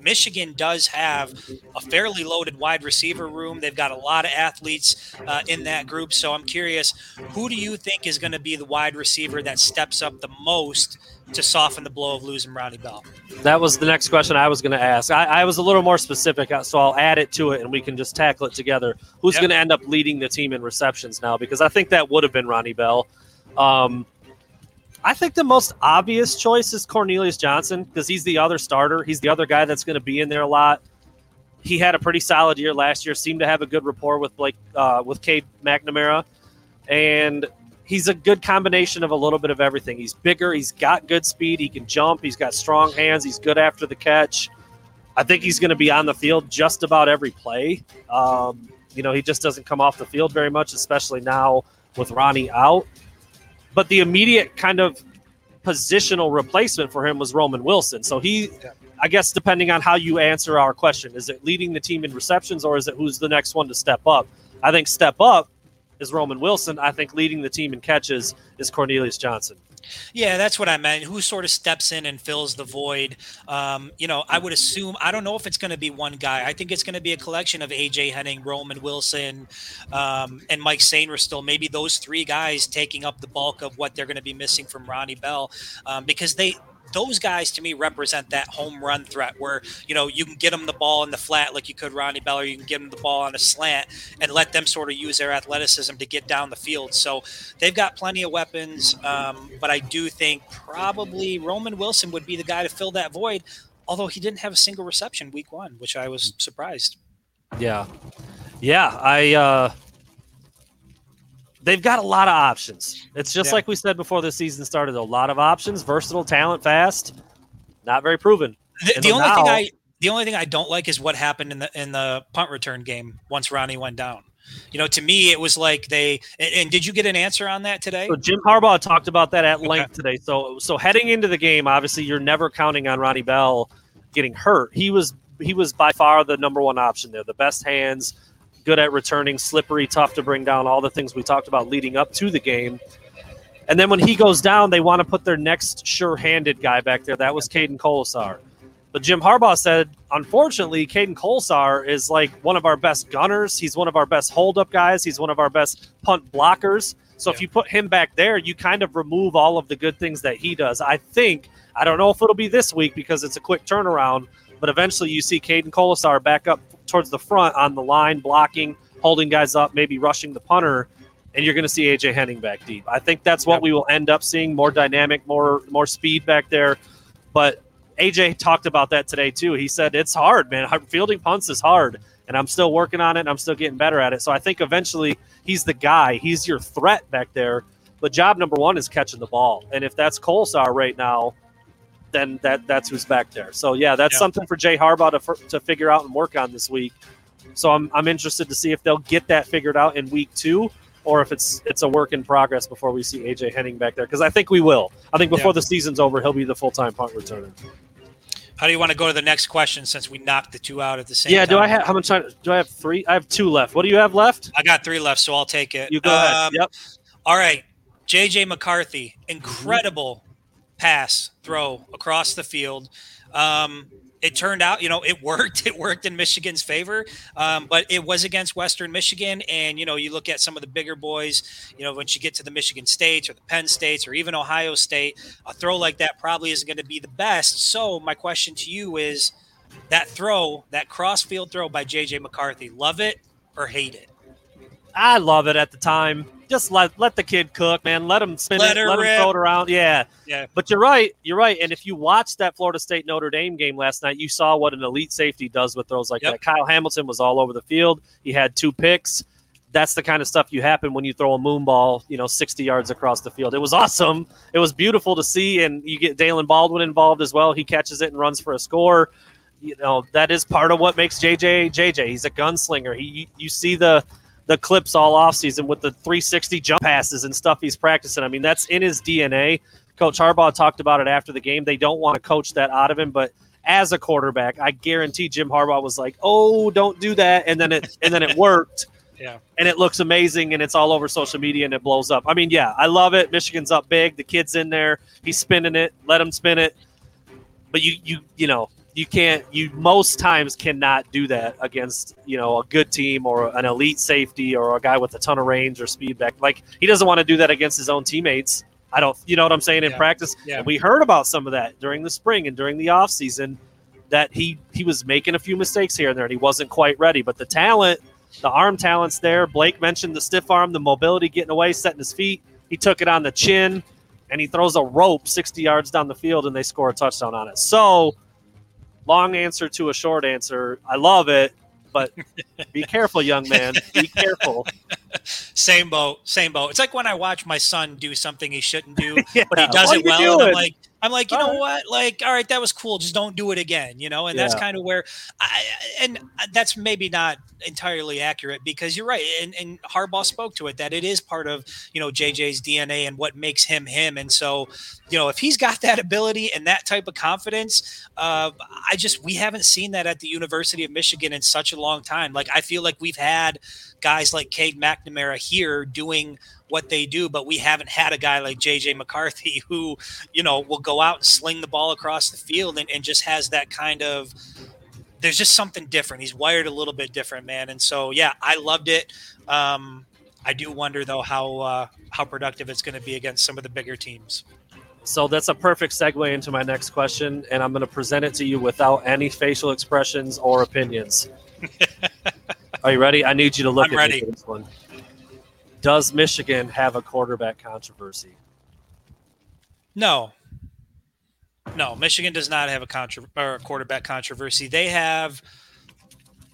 Michigan does have a fairly loaded wide receiver room. They've got a lot of athletes uh, in that group. So I'm curious, who do you think is going to be the wide receiver that steps up the most to soften the blow of losing Ronnie Bell? That was the next question I was going to ask. I, I, was a little more specific, uh, so I'll add it to it and we can just tackle it together. Who's yep. going to end up leading the team in receptions now? Because I think that would have been Ronnie Bell. Um, I think the most obvious choice is Cornelius Johnson because he's the other starter. He's the other guy that's going to be in there a lot. He had a pretty solid year last year. Seemed to have a good rapport with Blake, uh, with Cade McNamara, and he's a good combination of a little bit of everything. He's bigger. He's got good speed. He can jump. He's got strong hands. He's good after the catch. I think he's going to be on the field just about every play. Um, you know, he just doesn't come off the field very much, especially now with Ronnie out. But the immediate kind of positional replacement for him was Roman Wilson. So he, I guess, depending on how you answer our question, is it leading the team in receptions or is it who's the next one to step up? I think step up is Roman Wilson. I think leading the team in catches is Cornelius Johnson. Yeah, that's what I meant. Who sort of steps in and fills the void? Um, you know, I would assume. I don't know if it's going to be one guy. I think it's going to be a collection of AJ Henning, Roman Wilson, um, and Mike Sainristil. Maybe those three guys taking up the bulk of what they're going to be missing from Ronnie Bell, um, because they those guys to me represent that home run threat where you know you can get them the ball in the flat like you could Ronnie Bell, or you can get them the ball on a slant and let them sort of use their athleticism to get down the field. So they've got plenty of weapons, um, but I do think probably Roman Wilson would be the guy to fill that void. Although he didn't have a single reception week one, which I was surprised. Yeah, yeah, I. uh they've got a lot of options. It's just yeah. like we said before the season started. A lot of options, versatile talent, fast, not very proven. The, the only now, thing I the only thing I don't like is what happened in the in the punt return game once Ronnie went down. You know, to me, it was like they. And, and did you get an answer on that today? So Jim Harbaugh talked about that at length okay. today. So, so heading into the game, obviously, you're never counting on Ronnie Bell getting hurt. He was he was by far the number one option there. The best hands, good at returning, slippery, tough to bring down, all the things we talked about leading up to the game. And then when he goes down, they want to put their next sure handed guy back there. That was Caden Kolesar. But Jim Harbaugh said, unfortunately, Caden Kolesar is like one of our best gunners. He's one of our best holdup guys. He's one of our best punt blockers. So yeah. if you put him back there, you kind of remove all of the good things that he does. I think, I don't know if it'll be this week because it's a quick turnaround, but eventually you see Caden Kolesar back up towards the front on the line, blocking, holding guys up, maybe rushing the punter, and you're going to see AJ Henning back deep. I think that's what we will end up seeing: more dynamic, more more speed back there. But AJ talked about that today too. He said it's hard, man. Fielding punts is hard, and I'm still working on it. and I'm still getting better at it. So I think eventually he's the guy. He's your threat back there. But job number one is catching the ball, and if that's Kolesar right now, then that that's who's back there. So yeah, that's something for Jay Harbaugh to to figure out and work on this week. So I'm I'm interested to see if they'll get that figured out in week two, or if it's it's a work in progress before we see AJ Henning back there. Because I think we will. I think before the season's over, he'll be the full time punt returner. How do you want to go to the next question since we knocked the two out at the same yeah, time? do I have how much time? Do I have three? I have two left. What do you have left? I got three left, so I'll take it. You go um, ahead. Yep. All right. JJ McCarthy, incredible pass throw across the field. Um, it turned out, you know, it worked. It worked in Michigan's favor, um, but it was against Western Michigan. And you know, you look at some of the bigger boys. You know, once you get to the Michigan States or the Penn States or even Ohio State, a throw like that probably isn't going to be the best. So my question to you is, that throw, that cross field throw by JJ McCarthy, love it or hate it? I love it at the time just let let the kid cook, man. Let him spin let it, let rip. him throw it around. Yeah, yeah. But you're right, you're right. And if you watched that Florida State Notre Dame game last night, you saw what an elite safety does with throws like yep. that. Kyle Hamilton was all over the field. He had two picks. That's the kind of stuff you happen when you throw a moon ball, you know, 60 yards across the field. It was awesome. It was beautiful to see, and you get Daylen Baldwin involved as well. He catches it and runs for a score. You know that is part of what makes JJ JJ. He's a gunslinger. He you see the the clips all offseason with the 360 jump passes and stuff he's practicing. I mean, that's in his DNA. Coach Harbaugh talked about it after the game. They don't want to coach that out of him, but as a quarterback, I guarantee Jim Harbaugh was like, "Oh, don't do that," and then it and then it worked. Yeah. And it looks amazing and it's all over social media and it blows up. I mean, yeah, I love it. Michigan's up big. The kid's in there. He's spinning it. Let him spin it. But you you you know, you can't you most times cannot do that against you know a good team or an elite safety or a guy with a ton of range or speed back. Like he doesn't want to do that against his own teammates. I don't you know what i'm saying? In yeah. practice yeah. and we heard about some of that during the spring and during the off season that he he was making a few mistakes here and there and he wasn't quite ready. But the talent the arm talent's there. Blake mentioned the stiff arm the mobility getting away setting his feet. He took it on the chin and he throws a rope 60 yards down the field and they score a touchdown on it. So long answer to a short answer. I love it, but be careful, young man. Be careful. Same boat, same boat. It's like when I watch my son do something he shouldn't do, yeah. but he does it well, and I'm like, I'm like, you know what? Like, all right, that was cool. Just don't do it again, you know. And yeah. that's kind of where, I, and that's maybe not entirely accurate because you're right. And, and Harbaugh spoke to it that it is part of you know JJ's DNA and what makes him him. And so, you know, if he's got that ability and that type of confidence, uh, I just we haven't seen that at the University of Michigan in such a long time. Like I feel like we've had guys like Cade McNamara here doing what they do, but we haven't had a guy like JJ McCarthy who, you know, will go out and sling the ball across the field and, and just has that kind of there's just something different. He's wired a little bit different, man. And so yeah, I loved it. Um, I do wonder though how uh, how productive it's going to be against some of the bigger teams. So that's a perfect segue into my next question, and I'm going to present it to you without any facial expressions or opinions. Are you ready? I need you to look I'm at ready. me for this one. Does Michigan have a quarterback controversy? No. No, Michigan does not have a, or a quarterback controversy. They have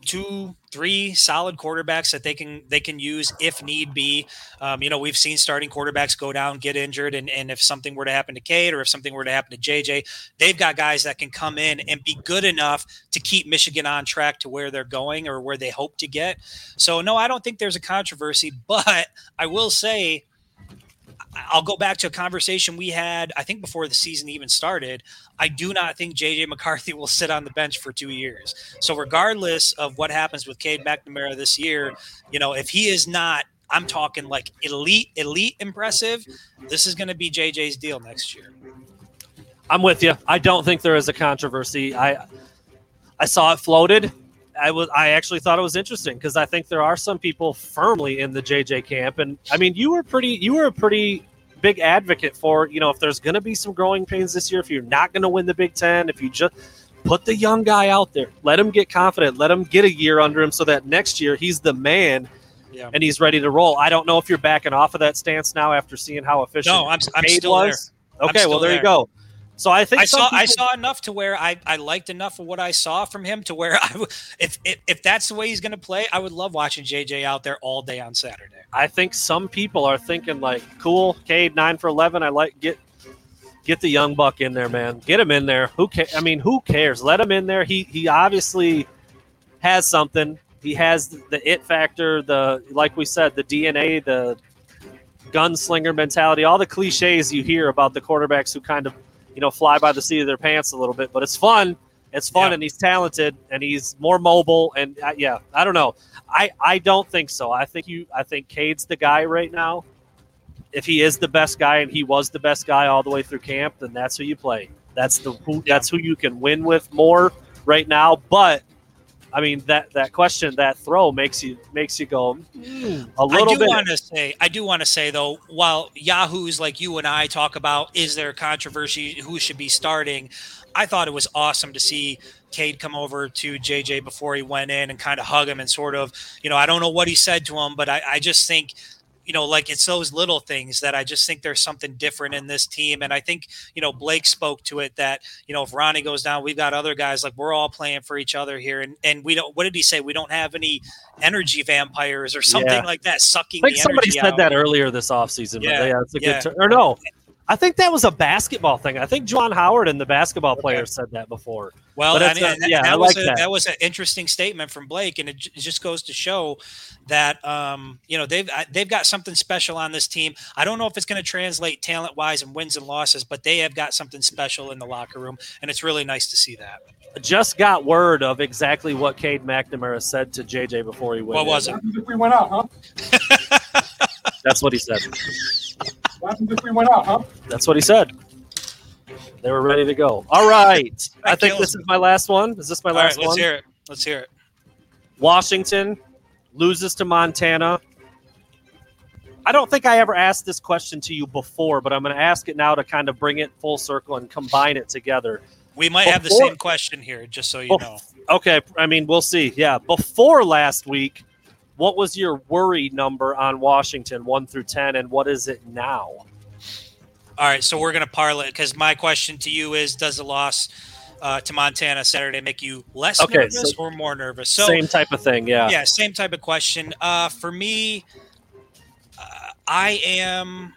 two, three solid quarterbacks that they can they can use if need be. Um, you know, we've seen starting quarterbacks go down, get injured, and, and if something were to happen to Cade or if something were to happen to JJ, they've got guys that can come in and be good enough to keep Michigan on track to where they're going or where they hope to get. So no, I don't think there's a controversy, but I will say I'll go back to a conversation we had, I think before the season even started. I do not think JJ McCarthy will sit on the bench for two years. So, regardless of what happens with Cade McNamara this year, you know, if he is not, I'm talking like elite, elite impressive, this is going to be JJ's deal next year. I'm with you. I don't think there is a controversy. I I saw it floated. I was I actually thought it was interesting because I think there are some people firmly in the JJ camp, and I mean you were pretty you were a pretty big advocate for you know if there's going to be some growing pains this year, if you're not going to win the Big Ten, if you just put the young guy out there, let him get confident, let him get a year under him, so that next year he's the man. Yeah. And he's ready to roll. I don't know if you're backing off of that stance now after seeing how efficient No, I'm, I'm still was. I'm Okay, well still there, you go. So I think I some saw I saw enough to where I, I liked enough of what I saw from him to where I w- if if, if that's the way he's going to play, I would love watching JJ out there all day on Saturday. I think some people are thinking like, cool, Cade nine for eleven. I like get get the young buck in there, man. Get him in there. Who ca- I mean, who cares? Let him in there. He he obviously has something. He has the it factor. The like we said, the DNA, the gunslinger mentality, all the cliches you hear about the quarterbacks who kind of you know fly by the seat of their pants a little bit. But it's fun. It's fun, Yeah. and he's talented, and he's more mobile. And uh, yeah, I don't know. I, I don't think so. I think you I think Cade's the guy right now. If he is the best guy and he was the best guy all the way through camp, then that's who you play. That's the who that's who you can win with more right now. But I mean that that question, that throw makes you makes you go "Hmm, a I little do bit. want to say, I do want to say though, while Yahoo's like you and I talk about, is there controversy who should be starting? I thought it was awesome to see Cade come over to JJ before he went in and kind of hug him and sort of, you know, I don't know what he said to him, but I, I just think, you know, like it's those little things that I just think there's something different in this team. And I think, you know, Blake spoke to it that, you know, if Ronnie goes down, we've got other guys like we're all playing for each other here. And and we don't what did he say? We don't have any energy vampires or something Yeah. like that sucking I think somebody said out. that earlier this offseason. Yeah, but yeah, it's a yeah. good. Or no, I think that was a basketball thing. I think Juwan Howard and the basketball Okay. players said that before. Well, But I mean, a- that, yeah, that I was like a, that. that. was an interesting statement from Blake, and it, j- it just goes to show that um, you know they've I- they've got something special on this team. I don't know if it's going to translate talent wise and wins and losses, but they have got something special in the locker room, and it's really nice to see that. Just got word of exactly what Cade McNamara said to JJ before he went. What in. was it? we went out, huh? That's what he said. What happens if we went out, huh? That's what he said. They were ready to go. All right. I think kills this is my last one. Is this my All right, last let's one? hear it. Let's hear it. Washington loses to Montana. I don't think I ever asked this question to you before, but I'm going to ask it now to kind of bring it full circle and combine it together. We might have the same question here, just so you Bef- know. Okay, I mean, we'll see. Yeah, before last week, what was your worry number on Washington, one through ten, and what is it now? All right, so we're going to parlay because my question to you is: Does the loss uh, to Montana Saturday make you less Okay, nervous so- or more nervous? So Same type of thing. Yeah. yeah, same type of question. Uh, for me, uh, I am.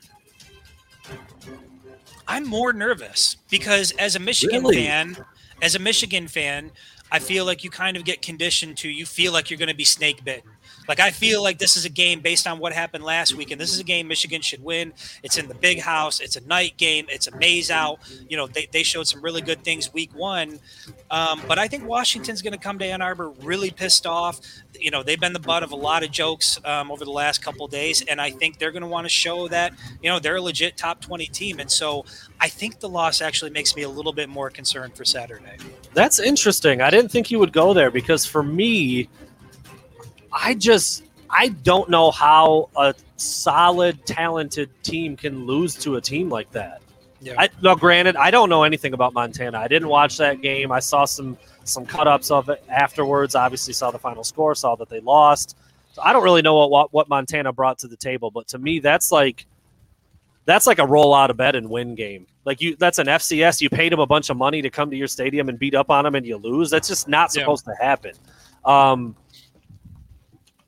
I'm more nervous because as a Michigan Really? fan, as a Michigan fan, I feel like you kind of get conditioned to you feel like you're going to be snake bitten. Like I feel like this is a game based on what happened last week, and this is a game Michigan should win. It's in the big house. It's a night game. It's a maize out. You know, they, they showed some really good things week one, um, but I think Washington's going to come to Ann Arbor really pissed off. You know, they've been the butt of a lot of jokes um, over the last couple days, and I think they're going to want to show that you know they're a legit top twenty team. And so I think the loss actually makes me a little bit more concerned for Saturday. That's interesting. I didn't think you would go there because for me, I just I don't know how a solid, talented team can lose to a team like that. Yeah. I, no, granted, I don't know anything about Montana. I didn't watch that game. I saw some some cut ups of it afterwards. Obviously, saw the final score, saw that they lost. So I don't really know what, what Montana brought to the table. But to me, that's like that's like a roll out of bed and win game. Like you, that's an FCS. You paid them a bunch of money to come to your stadium and beat up on them, and you lose. That's just not Yeah. supposed to happen. Um,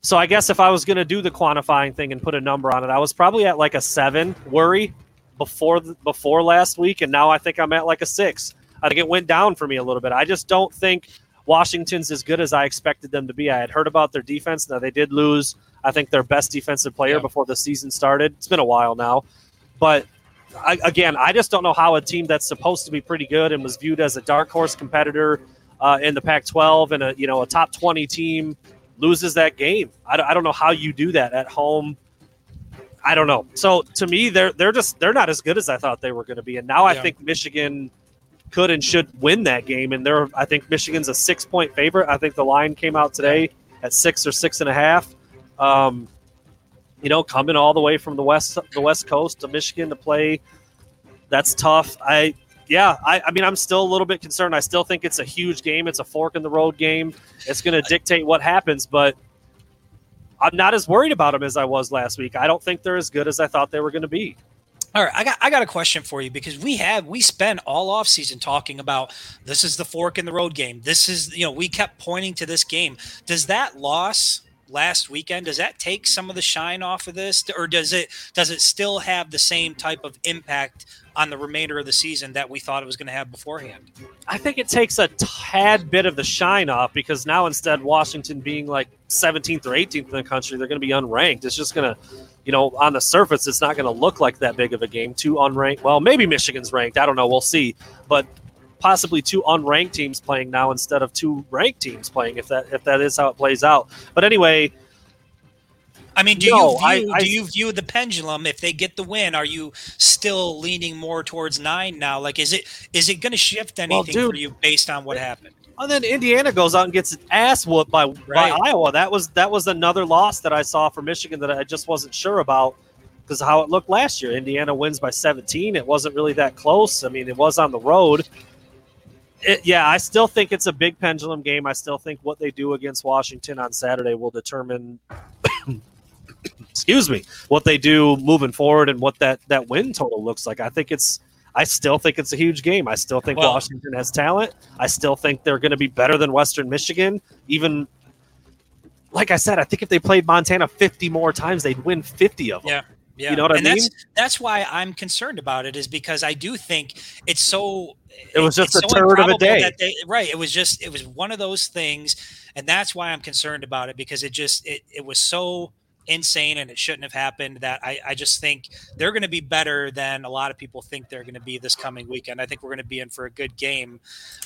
so I guess if I was going to do the quantifying thing and put a number on it, I was probably at like a seven worry before the, before last week, and now I think I'm at like a six. I think it went down for me a little bit. I just don't think Washington's as good as I expected them to be. I had heard about their defense. Now they did lose. I think their best defensive player Yeah. before the season started. It's been a while now, but I, again, I just don't know how a team that's supposed to be pretty good and was viewed as a dark horse competitor uh, in the Pac-12 and a you know a top 20 team loses that game. I don't, I don't know how you do that at home. I don't know. So to me, they're they're just they're not as good as I thought they were going to be, and now I think Michigan could and should win that game. And they're I think Michigan's a six point favorite. I think the line came out today at six or six and a half. Um, you know, coming all the way from the west the west coast to Michigan to play, that's tough. I yeah, I, I mean, I'm still a little bit concerned. I still think it's a huge game. It's a fork in the road game. It's going to dictate what happens, but I'm not as worried about them as I was last week. I don't think they're as good as I thought they were going to be. All right, I got I got a question for you because we have we spent all off season talking about this is the fork in the road game. This is you know we kept pointing to this game. Does that loss last weekend does that take some of the shine off of this, or does it does it still have the same type of impact on the remainder of the season that we thought it was going to have beforehand? I think it takes a tad bit of the shine off because now instead Washington being like 17th or 18th in the country, they're going to be unranked. It's just going to, you know, on the surface, it's not going to look like that big of a game. Two unranked. Well, maybe Michigan's ranked. I don't know. We'll see. But possibly two unranked teams playing now instead of two ranked teams playing if that if that is how it plays out. But anyway, I mean, do No, you view I- do you view the pendulum if they get the win? Are you still leaning more towards nine now? Like, is it is it going to shift anything for dude- you based on what happened? And then Indiana goes out and gets its ass whooped by, Right. by Iowa. That was that was another loss that I saw for Michigan that I just wasn't sure about because how it looked last year. Indiana wins by 17. It wasn't really that close. I mean, it was on the road. It, yeah, I still think it's a big pendulum game. I still think what they do against Washington on Saturday will determine excuse me, what they do moving forward and what that that win total looks like. I think it's I still think it's a huge game. I still think Well- Washington has talent. I still think they're going to be better than Western Michigan. Even like I said, I think if they played Montana 50 more times, they'd win 50 of them. Yeah. Yeah. You know what I and that's mean? that's why I'm concerned about it is because I do think it's so It was just a so turd of a day. they- right. It was just it was one of those things, and that's why I'm concerned about it because it just it, it was so insane and it shouldn't have happened that I, I just think they're going to be better than a lot of people think they're going to be this coming weekend. I think we're going to be in for a good game.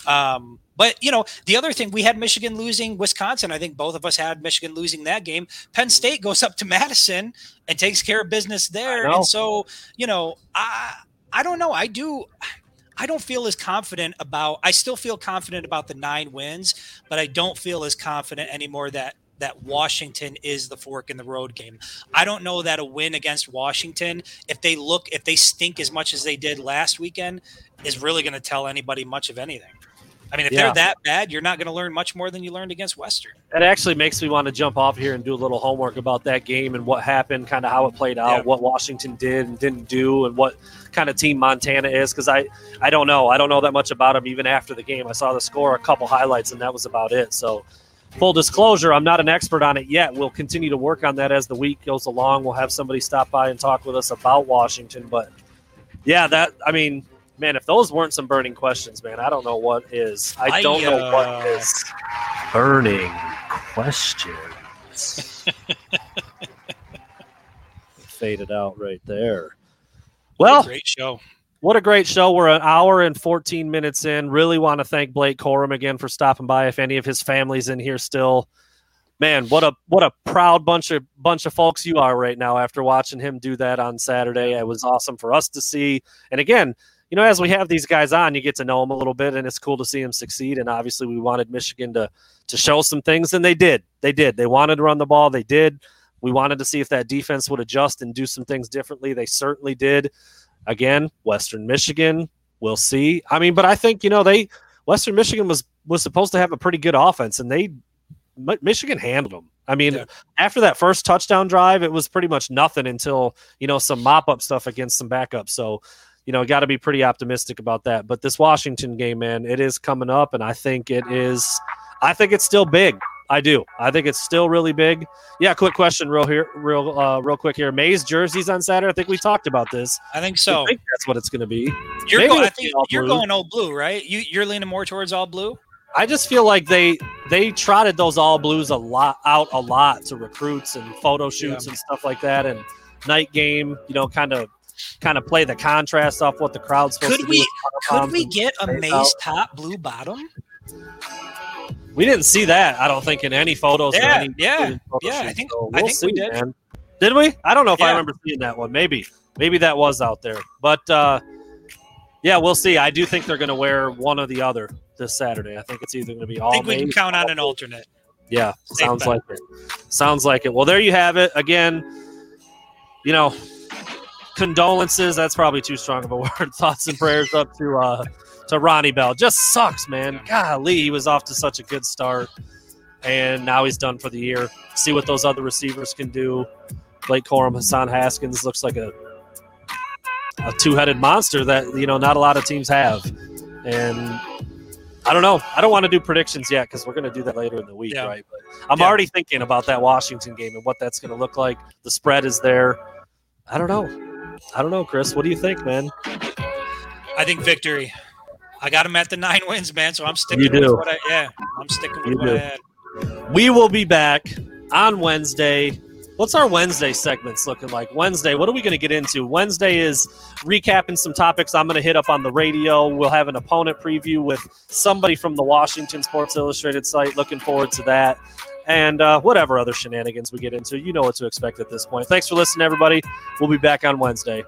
Um, but you know, the other thing we had Michigan losing Wisconsin. I think both of us had Michigan losing that game. Penn State goes up to Madison and takes care of business there. And so, you know, I I don't know. I do I don't feel as confident about I still feel confident about the nine wins, but I don't feel as confident anymore that that Washington is the fork in the road game. I don't know that a win against Washington, if they look if they stink as much as they did last weekend, is really going to tell anybody much of anything. I mean, if Yeah. they're that bad, you're not going to learn much more than you learned against Western. It actually makes me want to jump off here and do a little homework about that game and what happened, kind of how it played out, Yeah. what Washington did and didn't do, and what kind of team Montana is. Because I, I don't know. I don't know that much about them even after the game. I saw the score, a couple highlights, and that was about it. So, full disclosure, I'm not an expert on it yet. We'll continue to work on that as the week goes along. We'll have somebody stop by and talk with us about Washington. But yeah, that I mean, man, if those weren't some burning questions, man, I don't know what is. I I, don't know uh, what is burning question. Faded out right there. Well, great show. What a great show. We're an hour and 14 minutes in. Really want to thank Blake Corum again for stopping by. If any of his family's in here still, man, what a what a proud bunch of bunch of folks you are right now after watching him do that on Saturday. It was awesome for us to see. And again, you know, as we have these guys on, you get to know them a little bit, and it's cool to see them succeed. And obviously, we wanted Michigan to to show some things, and they did. They did. They wanted to run the ball. They did. We wanted to see if that defense would adjust and do some things differently. They certainly did. Again, Western Michigan, we'll see. I mean, but I think you know they Western Michigan was was supposed to have a pretty good offense, and they Michigan handled them. I mean, yeah. after that first touchdown drive, it was pretty much nothing until you know some mop up stuff against some backups. So, you know, got to be pretty optimistic about that. But this Washington game, man, it is coming up, and I think it is. I think it's still big. I do. I think it's still really big. Yeah. Quick question, real here, real, uh, real quick here. Maize jerseys on Saturday. I think we talked about this. I think so. I think that's what it's going to be. You're, going, I think you're going all blue, right? You, you're leaning more towards all blue. I just feel like they they trotted those all blues a lot out a lot to recruits and photo shoots yeah. and stuff like that and night game, you know, kind of kind of play the contrast off what the crowd's supposed could to we, do. Could we get a maize top blue bottom? We didn't see that. I don't think in any photos. Yeah, any yeah, yeah. I think so we'll I think see, we did. Man. Did we? I don't know if yeah. I remember seeing that one. Maybe, maybe that was out there. But uh, yeah, we'll see. I do think they're going to wear one or the other this Saturday. I think it's either going to be all. I think we can count on an alternate. Yeah, Safe sounds bet. like it. Sounds like it. Well, there you have it. Again, you know, condolences. That's probably too strong of a word. Thoughts and prayers up to uh, to Ronnie Bell. Just sucks, man. Golly, he was off to such a good start, and now he's done for the year. See what those other receivers can do. Blake Corum, Hassan Haskins looks like a a two-headed monster that you know not a lot of teams have, and I don't know. I don't want to do predictions yet because we're going to do that later in the week, yeah. right? But I'm yeah. already thinking about that Washington game and what that's going to look like. The spread is there. I don't know. I don't know, Chris. What do you think, man? I think victory. I got him at the nine wins, man. So I'm sticking with what I yeah. I'm sticking with you what do. I had. We will be back on Wednesday What's our Wednesday segments looking like? Wednesday, what are we going to get into? Wednesday is recapping some topics I'm going to hit up on the radio. We'll have an opponent preview with somebody from the Washington Sports Illustrated site. Looking forward to that. And uh, whatever other shenanigans we get into, you know what to expect at this point. Thanks for listening, everybody. We'll be back on Wednesday.